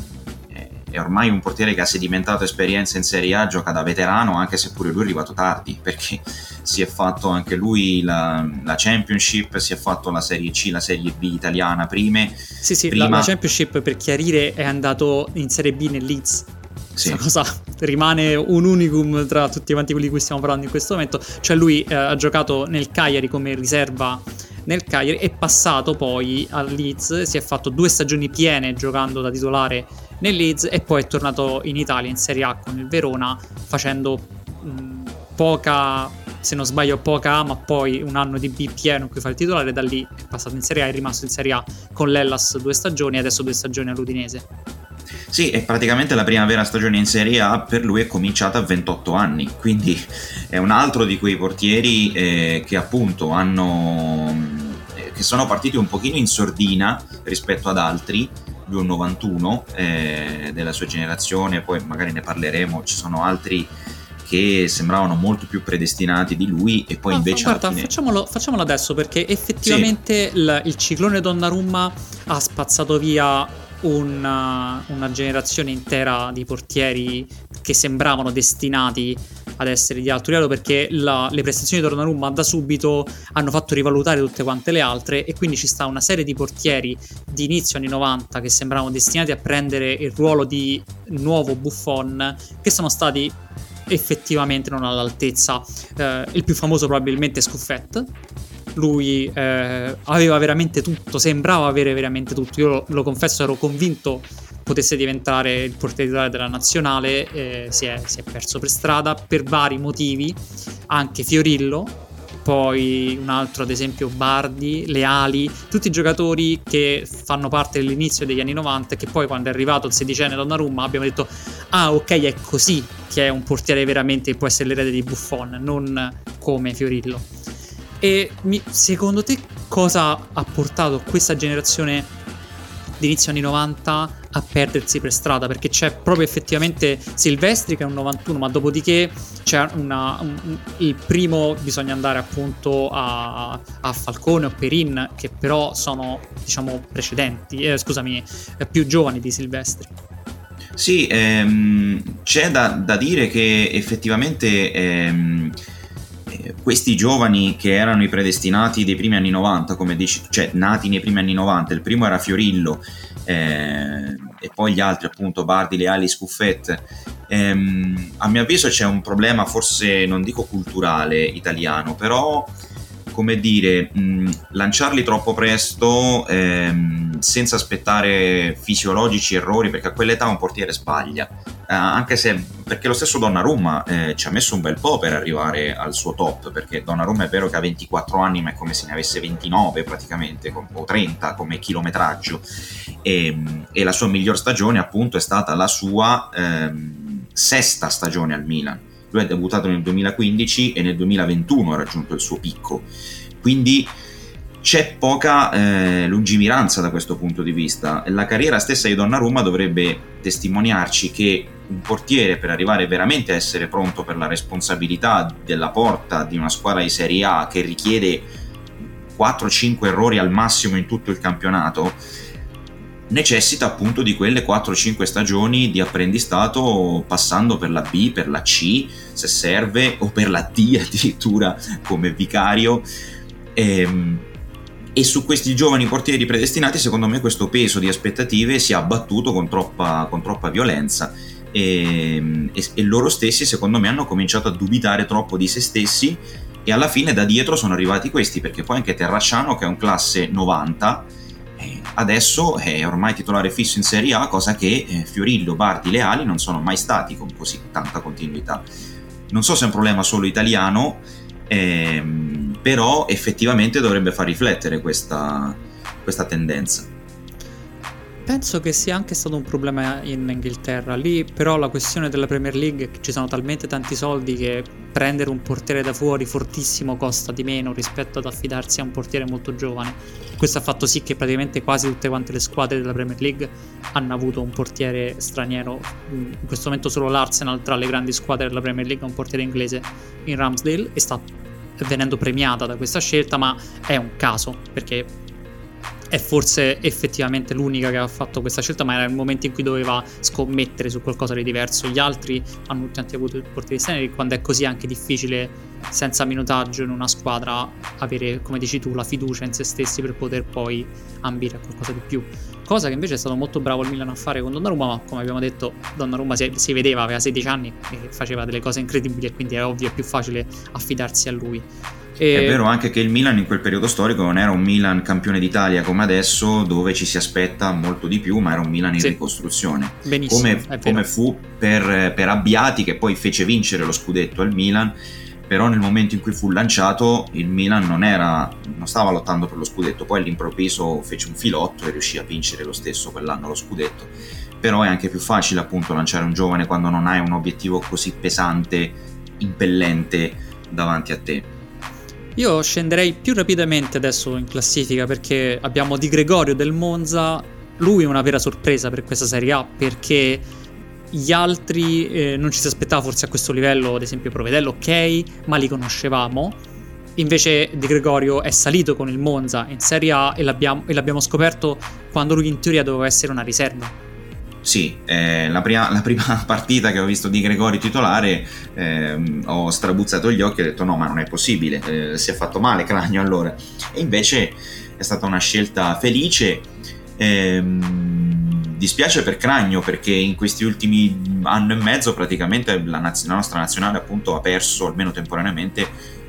è ormai un portiere che ha sedimentato esperienza in Serie A, gioca da veterano, anche se pure lui è arrivato tardi, perché (laughs) si è fatto anche lui la, la Championship, si è fatto la Serie C, la Serie B italiana prime. Sì, sì, prima... la, la Championship per chiarire è andato in Serie B nel Leeds. Sì. Questa cosa rimane un unicum tra tutti quanti quelli di cui stiamo parlando in questo momento. Cioè lui eh, ha giocato nel Cagliari come riserva nel Cagliari, è passato poi al Leeds, si è fatto due stagioni piene giocando da titolare nel Leeds e poi è tornato in Italia in Serie A con il Verona facendo mh, poca, se non sbaglio poca A, ma poi un anno di B pieno in cui fa il titolare, da lì è passato in Serie A, è rimasto in Serie A con l'Ellas due stagioni e adesso due stagioni all'Udinese. Sì, e praticamente la prima vera stagione in Serie A per lui è cominciata a 28 anni, quindi è un altro di quei portieri eh, che appunto hanno eh, che sono partiti un pochino in sordina rispetto ad altri lui è un 91 eh, della sua generazione, poi magari ne parleremo, ci sono altri che sembravano molto più predestinati di lui e poi Ma invece guarda, fine... facciamolo, facciamolo, adesso perché effettivamente sì. il, il, ciclone Donnarumma ha spazzato via una, una generazione intera di portieri che sembravano destinati ad essere di alto livello perché la, le prestazioni di Donnarumma da subito hanno fatto rivalutare tutte quante le altre e quindi ci sta una serie di portieri di inizio anni 90 che sembravano destinati a prendere il ruolo di nuovo Buffon che sono stati effettivamente non all'altezza. Eh, il più famoso probabilmente è Scuffet. Lui eh, aveva veramente tutto, sembrava avere veramente tutto. Io lo, lo confesso, ero convinto potesse diventare il portiere della nazionale, eh, si, è, si, è, perso per strada per vari motivi, anche Fiorillo, poi un altro ad esempio Bardi, Leali, tutti giocatori che fanno parte dell'inizio degli anni 90 e che poi quando è arrivato il sedicenne Donnarumma abbiamo detto ah ok è così che è un portiere veramente che può essere l'erede di Buffon, non come Fiorillo. E mi, secondo te cosa ha portato questa generazione di inizio anni 90 a perdersi per strada perché c'è proprio effettivamente Silvestri che è un 91 ma dopodiché c'è una, un, il primo bisogna andare appunto a, a, Falcone o Perin che però sono diciamo precedenti eh, scusami eh, più giovani di Silvestri. Sì ehm, c'è da, da, dire che effettivamente ehm, eh, questi giovani che erano i predestinati dei primi anni 90, come dici, cioè nati nei primi anni 90, il primo era Fiorillo, eh, e poi gli altri appunto Bardi, Leali, Scuffet ehm, a mio avviso c'è un problema forse non dico culturale italiano però come dire, mh, lanciarli troppo presto ehm, senza aspettare fisiologici errori, perché a quell'età un portiere sbaglia. Eh, anche se, perché lo stesso Donnarumma eh, ci ha messo un bel po' per arrivare al suo top, perché Donnarumma è vero che ha 24 anni, ma è come se ne avesse 29 praticamente, o 30 come chilometraggio. E, ehm, e la sua miglior stagione appunto è stata la sua ehm, sesta stagione al Milan lui è debuttato nel 2015 e nel 2021 ha raggiunto il suo picco. Quindi c'è poca eh, lungimiranza da questo punto di vista. La carriera stessa di Donnarumma dovrebbe testimoniarci che un portiere per arrivare veramente a essere pronto per la responsabilità della porta di una squadra di Serie A che richiede 4-5 errori al massimo in tutto il campionato, necessita appunto di quelle 4-5 stagioni di apprendistato passando per la B, per la C se serve o per la D addirittura come vicario. E, ehm, e su questi giovani portieri predestinati secondo me questo peso di aspettative si è abbattuto con troppa, con troppa violenza. E, ehm, e, e loro stessi secondo me hanno cominciato a dubitare troppo di se stessi e alla fine da dietro sono arrivati questi perché poi anche Terracciano che è un classe 90 adesso è ormai titolare fisso in Serie A, cosa che eh, Fiorillo, Bardi, Leali non sono mai stati con così tanta continuità. Non so se è un problema solo italiano, ehm, però effettivamente dovrebbe far riflettere questa, questa tendenza. Penso che sia anche stato un problema in Inghilterra. Lì però la questione della Premier League è che ci sono talmente tanti soldi che prendere un portiere da fuori fortissimo costa di meno rispetto ad affidarsi a un portiere molto giovane. Questo ha fatto sì che praticamente quasi tutte quante le squadre della Premier League hanno avuto un portiere straniero. In questo momento solo l'Arsenal tra le grandi squadre della Premier League ha un portiere inglese in Ramsdale e sta venendo premiata da questa scelta, ma è un caso perché è forse effettivamente l'unica che ha fatto questa scelta, ma era il momento in cui doveva scommettere su qualcosa di diverso. Gli altri hanno tutti avuto il portiere stranieri, quando è così anche difficile senza minutaggio in una squadra avere, come dici tu, la fiducia in se stessi per poter poi ambire a qualcosa di più. Cosa che invece è stato molto bravo il Milan a fare con Donnarumma, ma come abbiamo detto, Donnarumma si, si vedeva, aveva 16 anni e faceva delle cose incredibili e quindi è ovvio, è più facile affidarsi a lui. E... È vero anche che il Milan in quel periodo storico non era un Milan campione d'Italia come adesso, dove ci si aspetta molto di più, ma era un Milan in sì. ricostruzione. Benissimo. Come, come fu per, per Abbiati, che poi fece vincere lo scudetto al Milan però nel momento in cui fu lanciato il Milan non, era, non stava lottando per lo scudetto, poi all'improvviso fece un filotto e riuscì a vincere lo stesso quell'anno lo scudetto, però è anche più facile appunto lanciare un giovane quando non hai un obiettivo così pesante, impellente davanti a te. Io scenderei più rapidamente adesso in classifica perché abbiamo Di Gregorio del Monza, lui è una vera sorpresa per questa Serie A perché gli altri eh, non ci si aspettava forse a questo livello, ad esempio Provedello, ok, ma li conoscevamo. Invece Di Gregorio è salito con il Monza in Serie A e l'abbiamo, e l'abbiamo scoperto quando lui in teoria doveva essere una riserva. Sì, eh, la, prima, la, prima, (laughs) partita che ho visto di Gregori titolare eh, ho strabuzzato gli occhi e ho detto no ma non è possibile, eh, si è fatto male Cragno allora. E invece è stata una scelta felice. Ehm, dispiace per Cragno perché in questi ultimi anno e mezzo praticamente la, naz- la nostra nazionale appunto ha perso almeno temporaneamente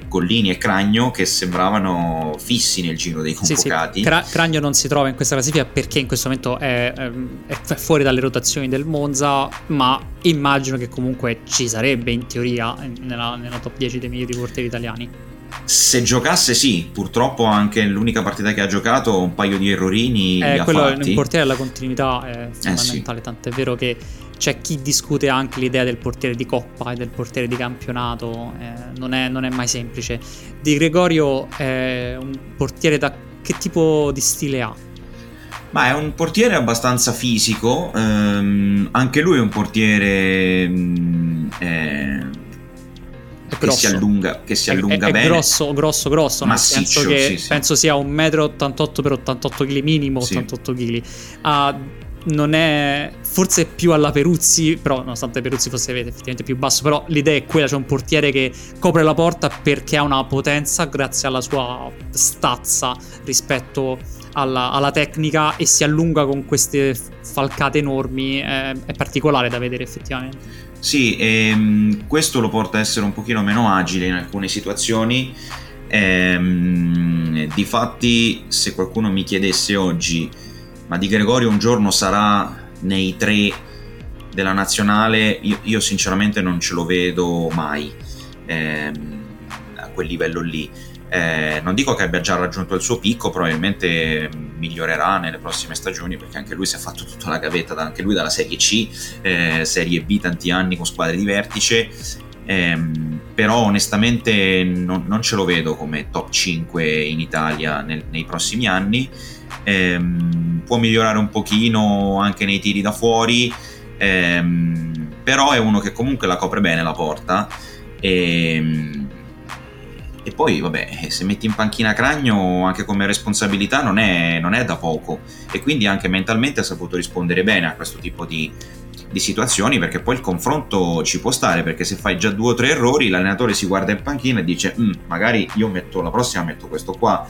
Collini e Cragno che sembravano fissi nel giro dei convocati. Sì, sì. Cra- Cragno non si trova in questa classifica perché in questo momento è, è, fuori dalle rotazioni del Monza, ma immagino che comunque ci sarebbe in teoria nella, nella top 10 dei migliori portieri italiani. Se giocasse sì, purtroppo anche l'unica partita che ha giocato un paio di errorini eh, quello fatti. Il portiere della continuità è fondamentale, eh sì. tant'è vero che c'è chi discute anche l'idea del portiere di coppa e del portiere di campionato, eh, non, è, non, è, mai semplice. Di Gregorio è un portiere da che tipo di stile ha? Ma è un portiere abbastanza fisico, ehm, anche lui è un portiere mm, eh, che si allunga, che si allunga è, è, bene. È grosso, grosso, grosso, Massiccio, nel senso che sì, penso sia 1,88 m per 88 kg, minimo 88 kg. Ha non è forse più alla Peruzzi, però nonostante Peruzzi fosse effettivamente più basso, però l'idea è quella, c'è un portiere che copre la porta perché ha una potenza grazie alla sua stazza rispetto alla, alla tecnica e si allunga con queste falcate enormi, è, è particolare da vedere effettivamente. Sì, ehm, questo lo porta a essere un pochino meno agile in alcune situazioni. Ehm, difatti, se qualcuno mi chiedesse oggi ma Di Gregorio un giorno sarà nei tre della nazionale, io, io sinceramente non ce lo vedo mai ehm, a quel livello lì. Eh, non dico che abbia già raggiunto il suo picco, probabilmente migliorerà nelle prossime stagioni perché anche lui si è fatto tutta la gavetta, anche lui dalla Serie C, eh, Serie B tanti anni con squadre di vertice, ehm, però onestamente non, non, ce lo vedo come top 5 in Italia nel, nei prossimi anni ehm, può migliorare un pochino anche nei tiri da fuori, ehm, però è uno che comunque la copre bene la porta. E, ehm, e poi, vabbè, se metti in panchina Cragno anche come responsabilità non è, non è da poco e quindi anche mentalmente ha saputo rispondere bene a questo tipo di, di situazioni perché poi il confronto ci può stare perché se fai già due o tre errori l'allenatore si guarda in panchina e dice mm, magari io metto la prossima metto questo qua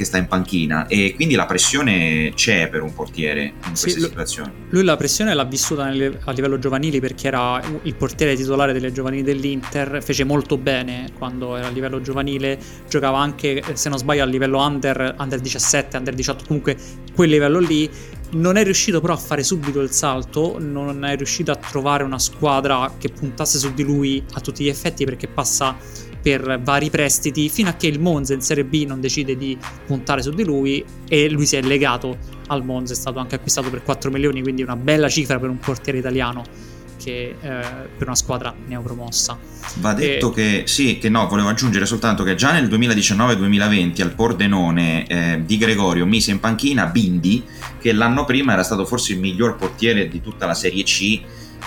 che sta in panchina e quindi la pressione c'è per un portiere in queste sì, situazioni. Lui la pressione l'ha vissuta nelle, a livello giovanili perché era il portiere titolare delle giovanili dell'Inter, fece molto bene quando era a livello giovanile, giocava anche se non sbaglio a livello under, under 17, under 18, comunque quel livello lì. Non è riuscito però a fare subito il salto, non è riuscito a trovare una squadra che puntasse su di lui a tutti gli effetti perché passa per vari prestiti fino a che il Monza in Serie B non decide di puntare su di lui e lui si è legato al Monza, è stato anche acquistato per 4 milioni, quindi una bella cifra per un portiere italiano che eh, per una squadra neopromossa. Va detto e... che sì, che no, volevo aggiungere soltanto che già nel 2019-2020 al Pordenone eh, Di Gregorio mise in panchina Bindi, che l'anno prima era stato forse il miglior portiere di tutta la Serie C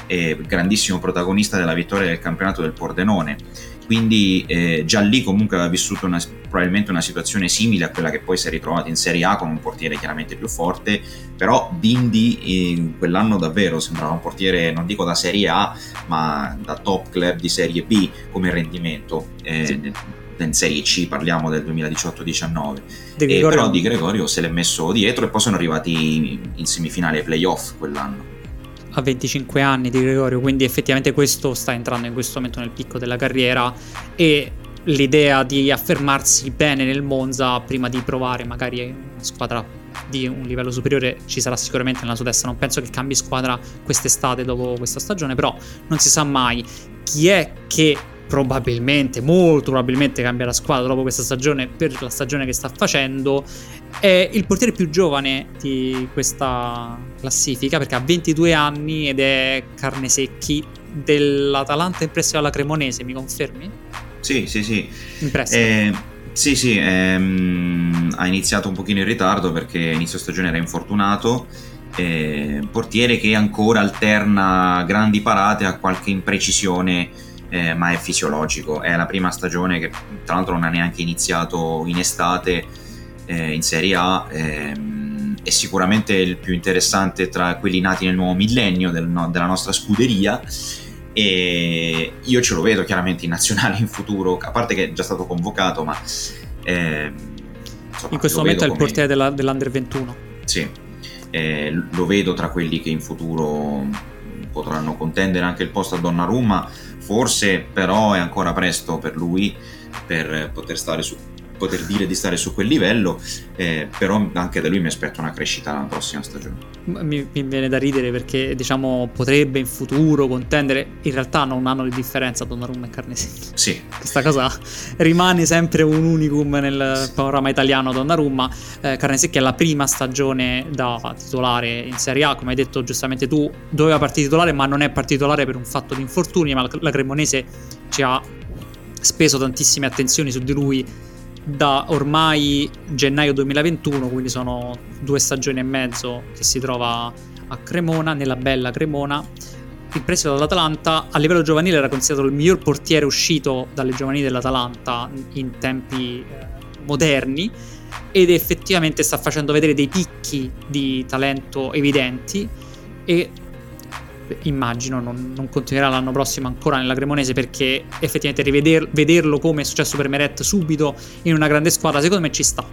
e grandissimo protagonista della vittoria del campionato del Pordenone quindi eh, già lì comunque aveva vissuto una, probabilmente una situazione simile a quella che poi si è ritrovata in Serie A con un portiere chiaramente più forte, però Bindi in quell'anno davvero sembrava un portiere non dico da Serie A ma da top club di Serie B come rendimento. Eh, sì. In Serie C parliamo del 2018-19 e però Di Gregorio se l'è messo dietro e poi sono arrivati in semifinale ai playoff quell'anno a 25 anni di Gregorio, quindi effettivamente questo sta entrando in questo momento nel picco della carriera e l'idea di affermarsi bene nel Monza prima di provare magari una squadra di un livello superiore ci sarà sicuramente nella sua testa. Non penso che cambi squadra quest'estate dopo questa stagione, però non si sa mai chi è che probabilmente, molto probabilmente cambierà squadra dopo questa stagione per la stagione che sta facendo. È il portiere più giovane di questa classifica perché ha 22 anni ed è Carnesecchi dell'Atalanta in prestito alla Cremonese, mi confermi? Sì, sì, sì. In prestito. Eh, sì, sì, ehm, ha iniziato un pochino in ritardo perché inizio stagione era infortunato eh, portiere che ancora alterna grandi parate a qualche imprecisione, eh, ma è fisiologico. È la prima stagione che tra l'altro non ha neanche iniziato in estate eh, in Serie A. Ehm, è sicuramente il più interessante tra quelli nati nel nuovo millennio del, no, della nostra scuderia e io ce lo vedo chiaramente in nazionale in futuro, a parte che è già stato convocato, ma... Eh, insomma, in questo momento è il portiere della, dell'Under 21. Sì, eh, lo vedo tra quelli che in futuro potranno contendere anche il posto a Donnarumma, forse però è ancora presto per lui per poter stare su poter dire di stare su quel livello, eh, però anche da lui mi aspetto una crescita la prossima stagione. Mi, mi, viene da ridere perché diciamo potrebbe in futuro contendere, in realtà non hanno di differenza Donnarumma e Carnesini. Sì. Questa cosa rimane sempre un unicum nel panorama italiano Donnarumma, eh, Carnesecchi è la prima stagione da titolare in Serie A, come hai detto giustamente tu, doveva partire titolare ma non è partitolare per un fatto di infortuni, ma la, la Cremonese ci ha speso tantissime attenzioni su di lui da ormai gennaio 2021, quindi sono due stagioni e mezzo che si trova a Cremona, nella bella Cremona. In prestito dall'Atalanta, a livello giovanile era considerato il miglior portiere uscito dalle giovanili dell'Atalanta in tempi eh, moderni ed effettivamente sta facendo vedere dei picchi di talento evidenti e immagino non, non, continuerà l'anno prossimo ancora nella Cremonese perché effettivamente riveder, vederlo come è successo per Meret subito in una grande squadra secondo me ci sta.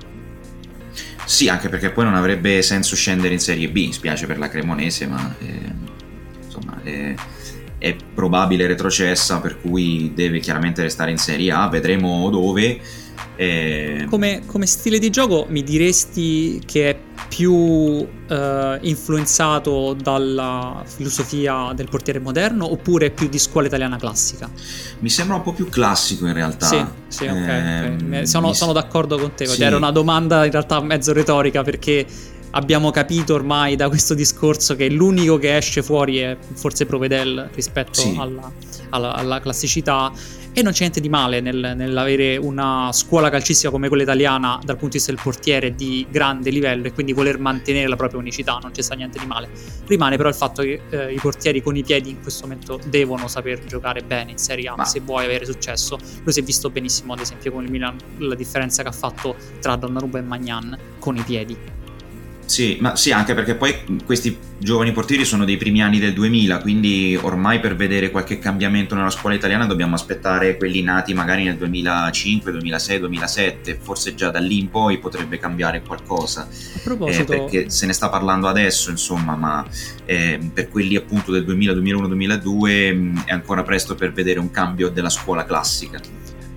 Sì anche perché poi non avrebbe senso scendere in Serie B spiace per la Cremonese ma eh, insomma è, è probabile retrocessa per cui deve chiaramente restare in Serie A vedremo dove eh... Come, come, stile di gioco mi diresti che è più uh, influenzato dalla filosofia del portiere moderno oppure più di scuola italiana classica? Mi sembra un po' più classico in realtà. Sì, sì ok. Eh, okay. Sono, sono, d'accordo con te. Sì. Era una domanda in realtà mezzo retorica perché abbiamo capito ormai da questo discorso che l'unico che esce fuori è forse Provedel rispetto sì. alla, alla, alla, classicità e non c'è niente di male nel, nell'avere una scuola calcistica come quella italiana dal punto di vista del portiere di grande livello e quindi voler mantenere la propria unicità, non c'è sta niente di male. Rimane però il fatto che eh, i portieri con i piedi in questo momento devono saper giocare bene in Serie A Ma... se vuoi avere successo. Lo si è visto benissimo ad esempio con il Milan, la differenza che ha fatto tra Donnarumma e Magnan con i piedi sì, ma sì, anche perché poi questi giovani portieri sono dei primi anni del 2000, quindi ormai per vedere qualche cambiamento nella scuola italiana dobbiamo aspettare quelli nati magari nel 2005, 2006, 2007, forse già da lì in poi potrebbe cambiare qualcosa. A proposito... Eh, perché se ne sta parlando adesso, insomma, ma eh, per quelli appunto del 2000, 2001, 2002 è ancora presto per vedere un cambio della scuola classica.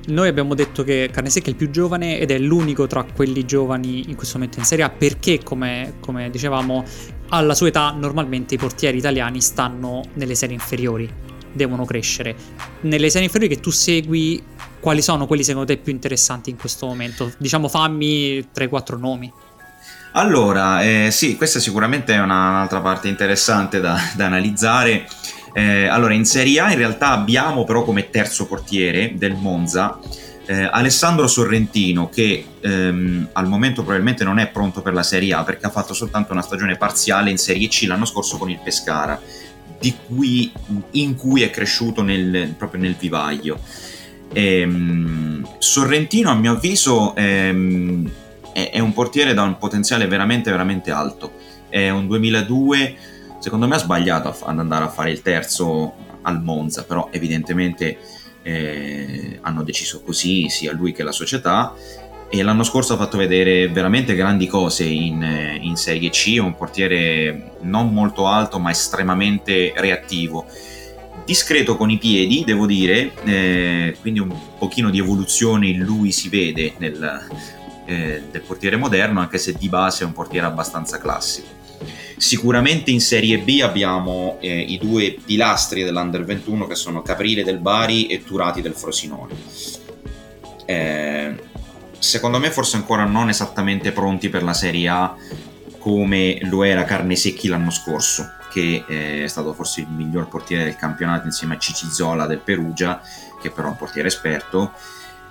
Noi abbiamo detto che Carnesecca è il più giovane ed è l'unico tra quelli giovani in questo momento in Serie A perché, come, come dicevamo, alla sua età normalmente i portieri italiani stanno nelle serie inferiori, devono crescere. Nelle serie inferiori che tu segui, quali sono quelli secondo te più interessanti in questo momento? Diciamo fammi 3-4 nomi. Allora, eh, sì, questa sicuramente è una, un'altra parte interessante da, da analizzare. Eh, allora, in Serie A in realtà abbiamo però come terzo portiere del Monza eh, Alessandro Sorrentino che ehm, al momento probabilmente non è pronto per la Serie A perché ha fatto soltanto una stagione parziale in Serie C l'anno scorso con il Pescara, cui, in cui è cresciuto nel, proprio nel vivaio. Ehm, Sorrentino a mio avviso ehm, è, è un portiere da un potenziale veramente veramente alto. È un 2002 Secondo me ha sbagliato ad andare a fare il terzo al Monza, però evidentemente eh, hanno deciso così sia lui che la società e l'anno scorso ha fatto vedere veramente grandi cose in, in Serie C, un portiere non molto alto ma estremamente reattivo discreto con i piedi, devo dire, eh, quindi un pochino di evoluzione in lui si vede nel, eh, del portiere moderno, anche se di base è un portiere abbastanza classico. Sicuramente in Serie B abbiamo eh, i due pilastri dell'Under 21 che sono Caprile del Bari e Turati del Frosinone. Eh, secondo me forse ancora non esattamente pronti per la Serie A come lo era Carnesecchi l'anno scorso, che eh, è stato forse il miglior portiere del campionato insieme a Cicizola del Perugia, che però è un portiere esperto.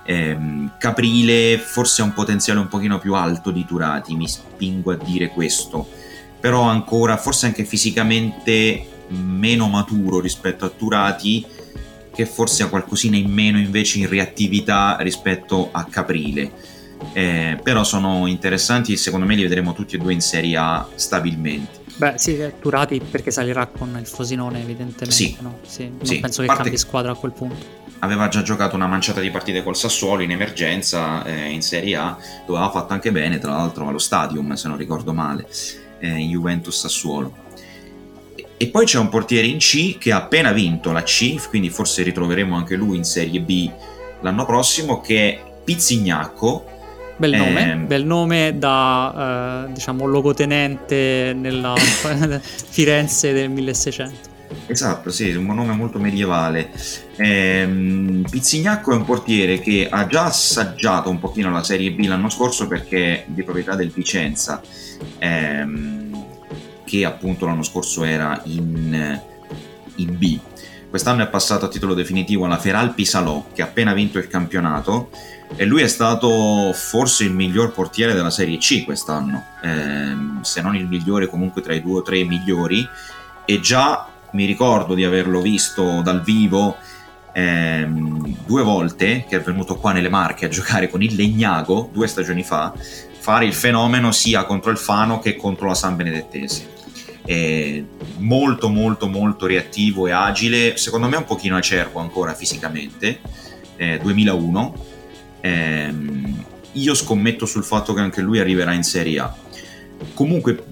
Eh, Caprile forse ha un potenziale un pochino più alto di Turati, mi spingo a dire questo però ancora forse anche fisicamente meno maturo rispetto a Turati che forse ha qualcosina in meno invece in reattività rispetto a Caprile eh, però sono interessanti e secondo me li vedremo tutti e due in Serie A stabilmente Beh, sì, Turati perché salirà con il Frosinone, evidentemente. Sì, no? sì. Non sì. penso che Parte... cambi squadra a quel punto. Aveva già giocato una manciata di partite col Sassuolo in emergenza eh, in Serie A, dove aveva fatto anche bene, tra l'altro allo Stadium, se non ricordo male, eh, in Juventus Sassuolo. E poi c'è un portiere in C che ha appena vinto la C, quindi forse ritroveremo anche lui in Serie B l'anno prossimo, che è Pizzignacco, Bel nome, eh, bel nome da eh, diciamo logotenente nella (laughs) (laughs) Firenze del 1600. Esatto, sì, un nome molto medievale. Eh, Pizzignacco è un portiere che ha già assaggiato un pochino la Serie B l'anno scorso perché è di proprietà del Vicenza, ehm, che appunto l'anno scorso era in, in B. Quest'anno è passato a titolo definitivo alla Feralpi Salò, che ha appena vinto il campionato e lui è stato forse il miglior portiere della Serie C quest'anno, eh, se non il migliore comunque tra i due o tre migliori e già mi ricordo di averlo visto dal vivo ehm, due volte che è venuto qua nelle Marche a giocare con il Legnago due stagioni fa fare il fenomeno sia contro il Fano che contro la San Benedettese è molto molto molto reattivo e agile secondo me un pochino acerbo ancora fisicamente eh, 2001 ehm, io scommetto sul fatto che anche lui arriverà in Serie A. Comunque,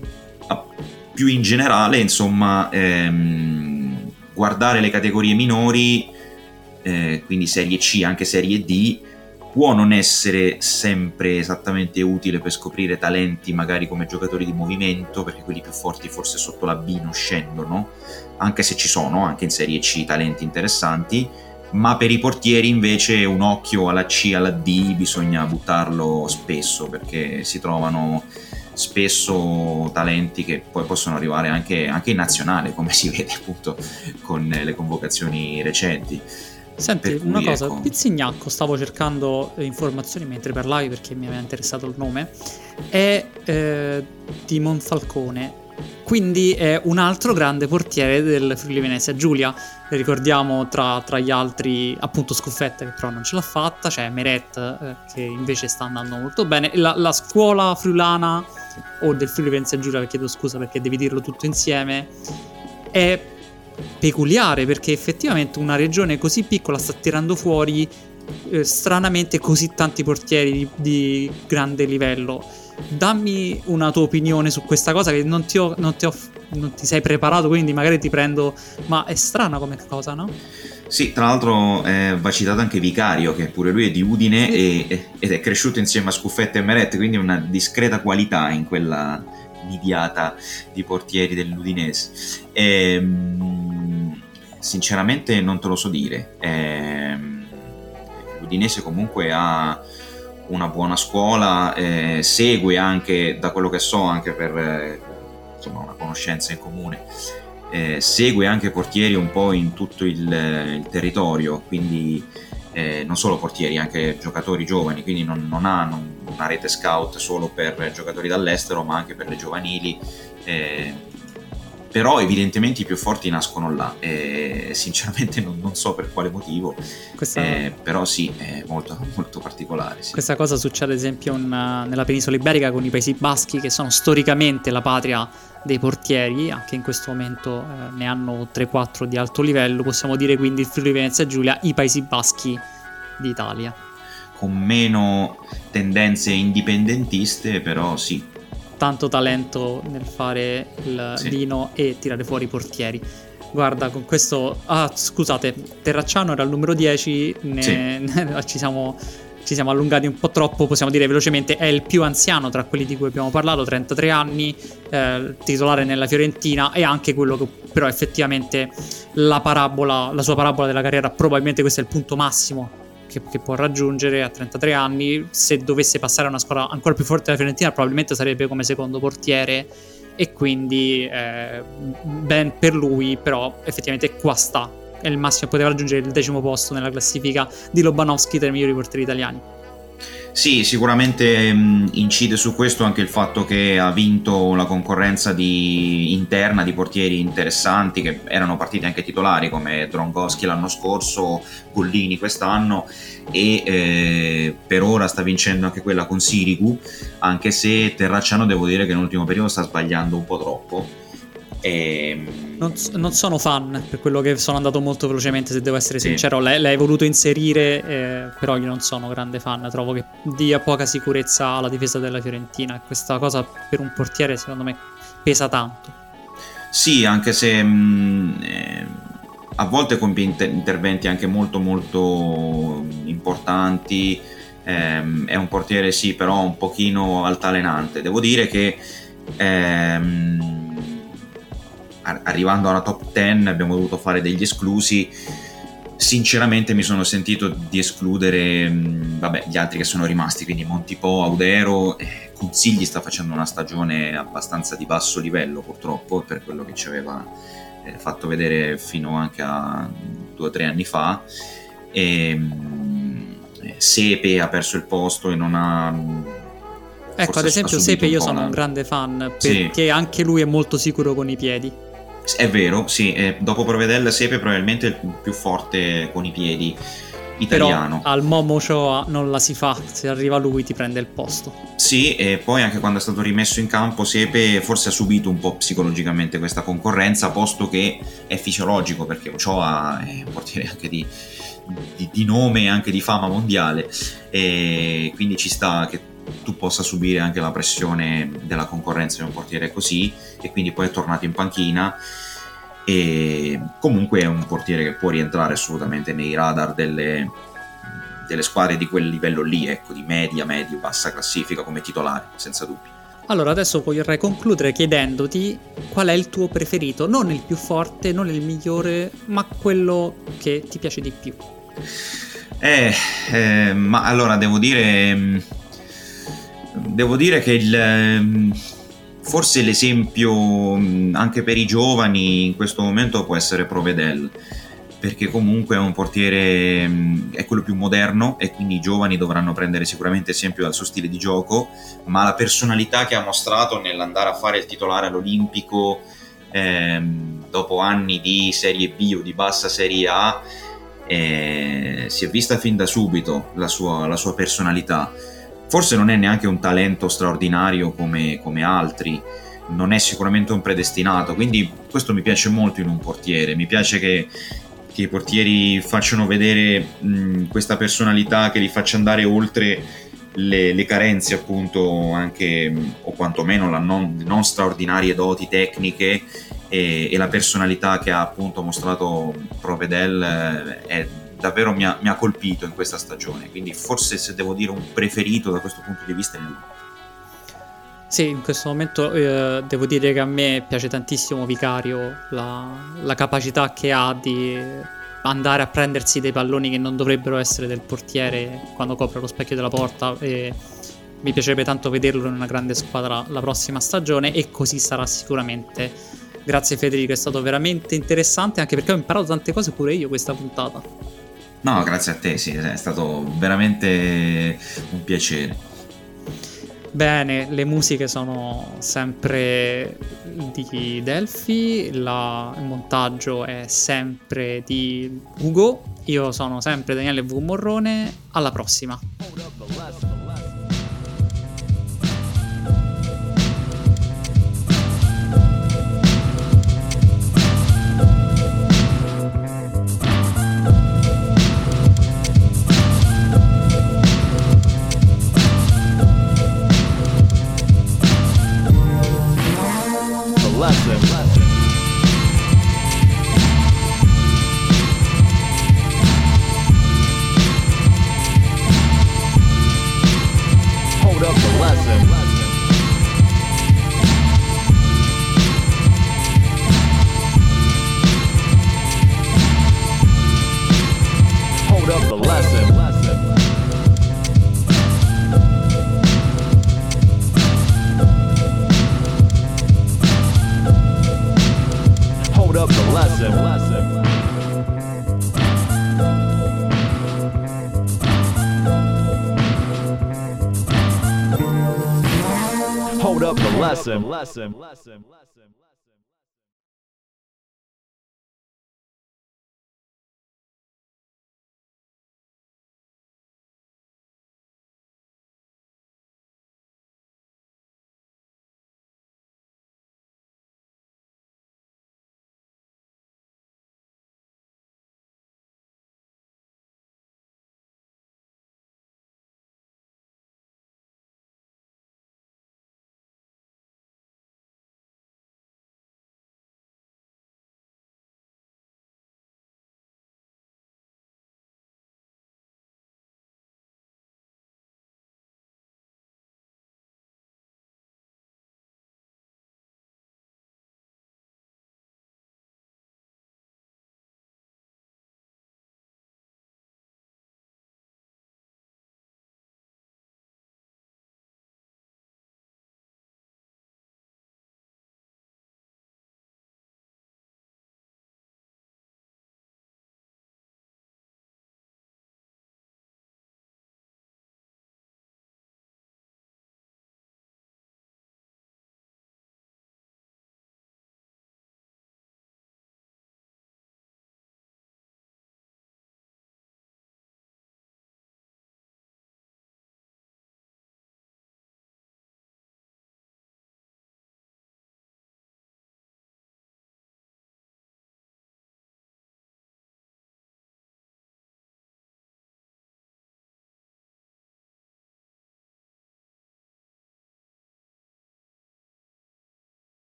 più in generale, insomma, ehm, guardare le categorie minori, eh, quindi Serie C, anche Serie D, può non essere sempre esattamente utile per scoprire talenti magari come giocatori di movimento, perché quelli più forti forse sotto la B non scendono, anche se ci sono anche in Serie C talenti interessanti ma per i portieri invece un occhio alla C alla D bisogna buttarlo spesso perché si trovano spesso talenti che poi possono arrivare anche, anche in nazionale come si vede appunto con le convocazioni recenti Senti, cui, una cosa, ecco... Pizzignacco, stavo cercando informazioni mentre parlavi perché mi aveva interessato il nome, è eh, di Monfalcone, quindi è un altro grande portiere del Friuli Venezia Giulia. Ricordiamo tra, tra, gli altri, appunto, Scuffetta che però non ce l'ha fatta, c'è Meret eh, che invece sta andando molto bene. La, la scuola friulana, o del Friuli Venezia Giulia, chiedo scusa perché devi dirlo tutto insieme, è peculiare perché effettivamente una regione così piccola sta tirando fuori eh, stranamente così tanti portieri di, di grande livello. Dammi una tua opinione su questa cosa che non ti, ho, non ti, ho, non ti sei preparato, quindi magari ti prendo... Ma è strana come cosa, no? Sì, tra l'altro eh, va citato anche Vicario, che pure lui è di Udine sì. e, ed è cresciuto insieme a Scuffetta e Meret, quindi una discreta qualità in quella nidiata di portieri dell'Udinese. E, ehm, sinceramente non te lo so dire. E, ehm, L'Udinese comunque ha una buona scuola, eh, segue anche, da quello che so, anche per eh, insomma, una conoscenza in comune, eh, segue anche portieri un po' in tutto il, il territorio, quindi eh, non solo portieri, anche giocatori giovani, quindi non, non ha non, una rete scout solo per giocatori dall'estero, ma anche per le giovanili eh, però evidentemente i più forti nascono là e sinceramente non, non so per quale motivo questa... eh, però sì è molto, molto particolare sì. questa cosa succede ad esempio in, nella penisola iberica con i paesi baschi che sono storicamente la patria dei portieri anche in questo momento eh, ne hanno 3-4 di alto livello possiamo dire quindi il Friuli Venezia Giulia i paesi baschi d'Italia con meno tendenze indipendentiste però sì tanto talento nel fare il sì. vino e tirare fuori i portieri. Guarda, con questo... Ah, scusate, Terracciano era il numero 10, ne... sì. (laughs) ci, siamo, ci siamo allungati un po' troppo, possiamo dire velocemente, è il più anziano tra quelli di cui abbiamo parlato, 33 anni, eh, titolare nella Fiorentina e anche quello che però effettivamente la parabola, la sua parabola della carriera, probabilmente questo è il punto massimo che, che, può raggiungere a 33 anni. Se dovesse passare a una squadra ancora più forte della Fiorentina, probabilmente sarebbe come secondo portiere. E quindi eh, ben per lui, però effettivamente qua sta. È il massimo, poteva raggiungere il decimo posto nella classifica di Lobanowski tra i migliori portieri italiani. Sì, sicuramente mh, incide su questo anche il fatto che ha vinto la concorrenza di, interna di portieri interessanti che erano partiti anche titolari come Drongoschi l'anno scorso, Pollini quest'anno e eh, per ora sta vincendo anche quella con Sirigu, anche se Terracciano devo dire che nell'ultimo periodo sta sbagliando un po' troppo e... Ehm, non, non, sono fan, per quello che sono andato molto velocemente, se devo essere sì. sincero. L'hai, l'hai, voluto inserire, eh, però io non sono grande fan. Trovo che dia poca sicurezza alla difesa della Fiorentina. Questa cosa per un portiere, secondo me, pesa tanto. Sì, anche se mh, mm, eh, a volte compie inter- interventi anche molto, molto importanti. Eh, è un portiere, sì, però un pochino altalenante. Devo dire che. Ehm, arrivando alla top 10 abbiamo dovuto fare degli esclusi sinceramente mi sono sentito di escludere vabbè, gli altri che sono rimasti quindi Montipo, Audero eh, Consigli sta facendo una stagione abbastanza di basso livello purtroppo per quello che ci aveva eh, fatto vedere fino anche a due o tre anni fa e, Sepe ha perso il posto e non ha Ecco, ad esempio, Sepe io sono un grande fan perché sì. anche lui è molto sicuro con i piedi. È vero, sì, eh, dopo Provedel Sepe probabilmente il più forte con i piedi italiano. Però al Momo Shoa non la si fa, se arriva lui ti prende il posto. Sì, e poi anche quando è stato rimesso in campo Sepe forse ha subito un po' psicologicamente questa concorrenza, posto che è fisiologico perché Ochoa è un portiere anche di, di, di nome e anche di fama mondiale e quindi ci sta che tu possa subire anche la pressione della concorrenza di un portiere così e quindi poi è tornato in panchina e comunque è un portiere che può rientrare assolutamente nei radar delle, delle squadre di quel livello lì, ecco, di media, medio, bassa classifica come titolare, senza dubbio. Allora, adesso vorrei concludere chiedendoti qual è il tuo preferito, non il più forte, non il migliore, ma quello che ti piace di più. Eh, eh ma allora devo dire devo dire che il, ehm, forse l'esempio anche per i giovani in questo momento può essere Provedel perché comunque è un portiere è quello più moderno e quindi i giovani dovranno prendere sicuramente esempio dal suo stile di gioco ma la personalità che ha mostrato nell'andare a fare il titolare all'Olimpico ehm, dopo anni di Serie B o di bassa Serie A eh, si è vista fin da subito la sua, la sua personalità forse non è neanche un talento straordinario come, come altri, non è sicuramente un predestinato, quindi questo mi piace molto in un portiere, mi piace che, che i portieri facciano vedere mh, questa personalità, che li faccia andare oltre le, le carenze appunto anche o quantomeno le non, non straordinarie doti tecniche e, e, la personalità che ha appunto mostrato Provedel eh, è davvero mi ha, mi ha, colpito in questa stagione, quindi forse se devo dire un preferito da questo punto di vista è lui. Sì, in questo momento eh, devo dire che a me piace tantissimo Vicario, la, la, capacità che ha di andare a prendersi dei palloni che non dovrebbero essere del portiere quando copre lo specchio della porta e mi piacerebbe tanto vederlo in una grande squadra la prossima stagione e così sarà sicuramente. Grazie Federico, è stato veramente interessante anche perché ho imparato tante cose pure io questa puntata. No, grazie a te, sì, è stato veramente un piacere. Bene, le musiche sono sempre di Delphi, la, il montaggio è sempre di Ugo, io sono sempre Daniele V. Morrone, alla prossima. lesson, lesson, lesson. lesson.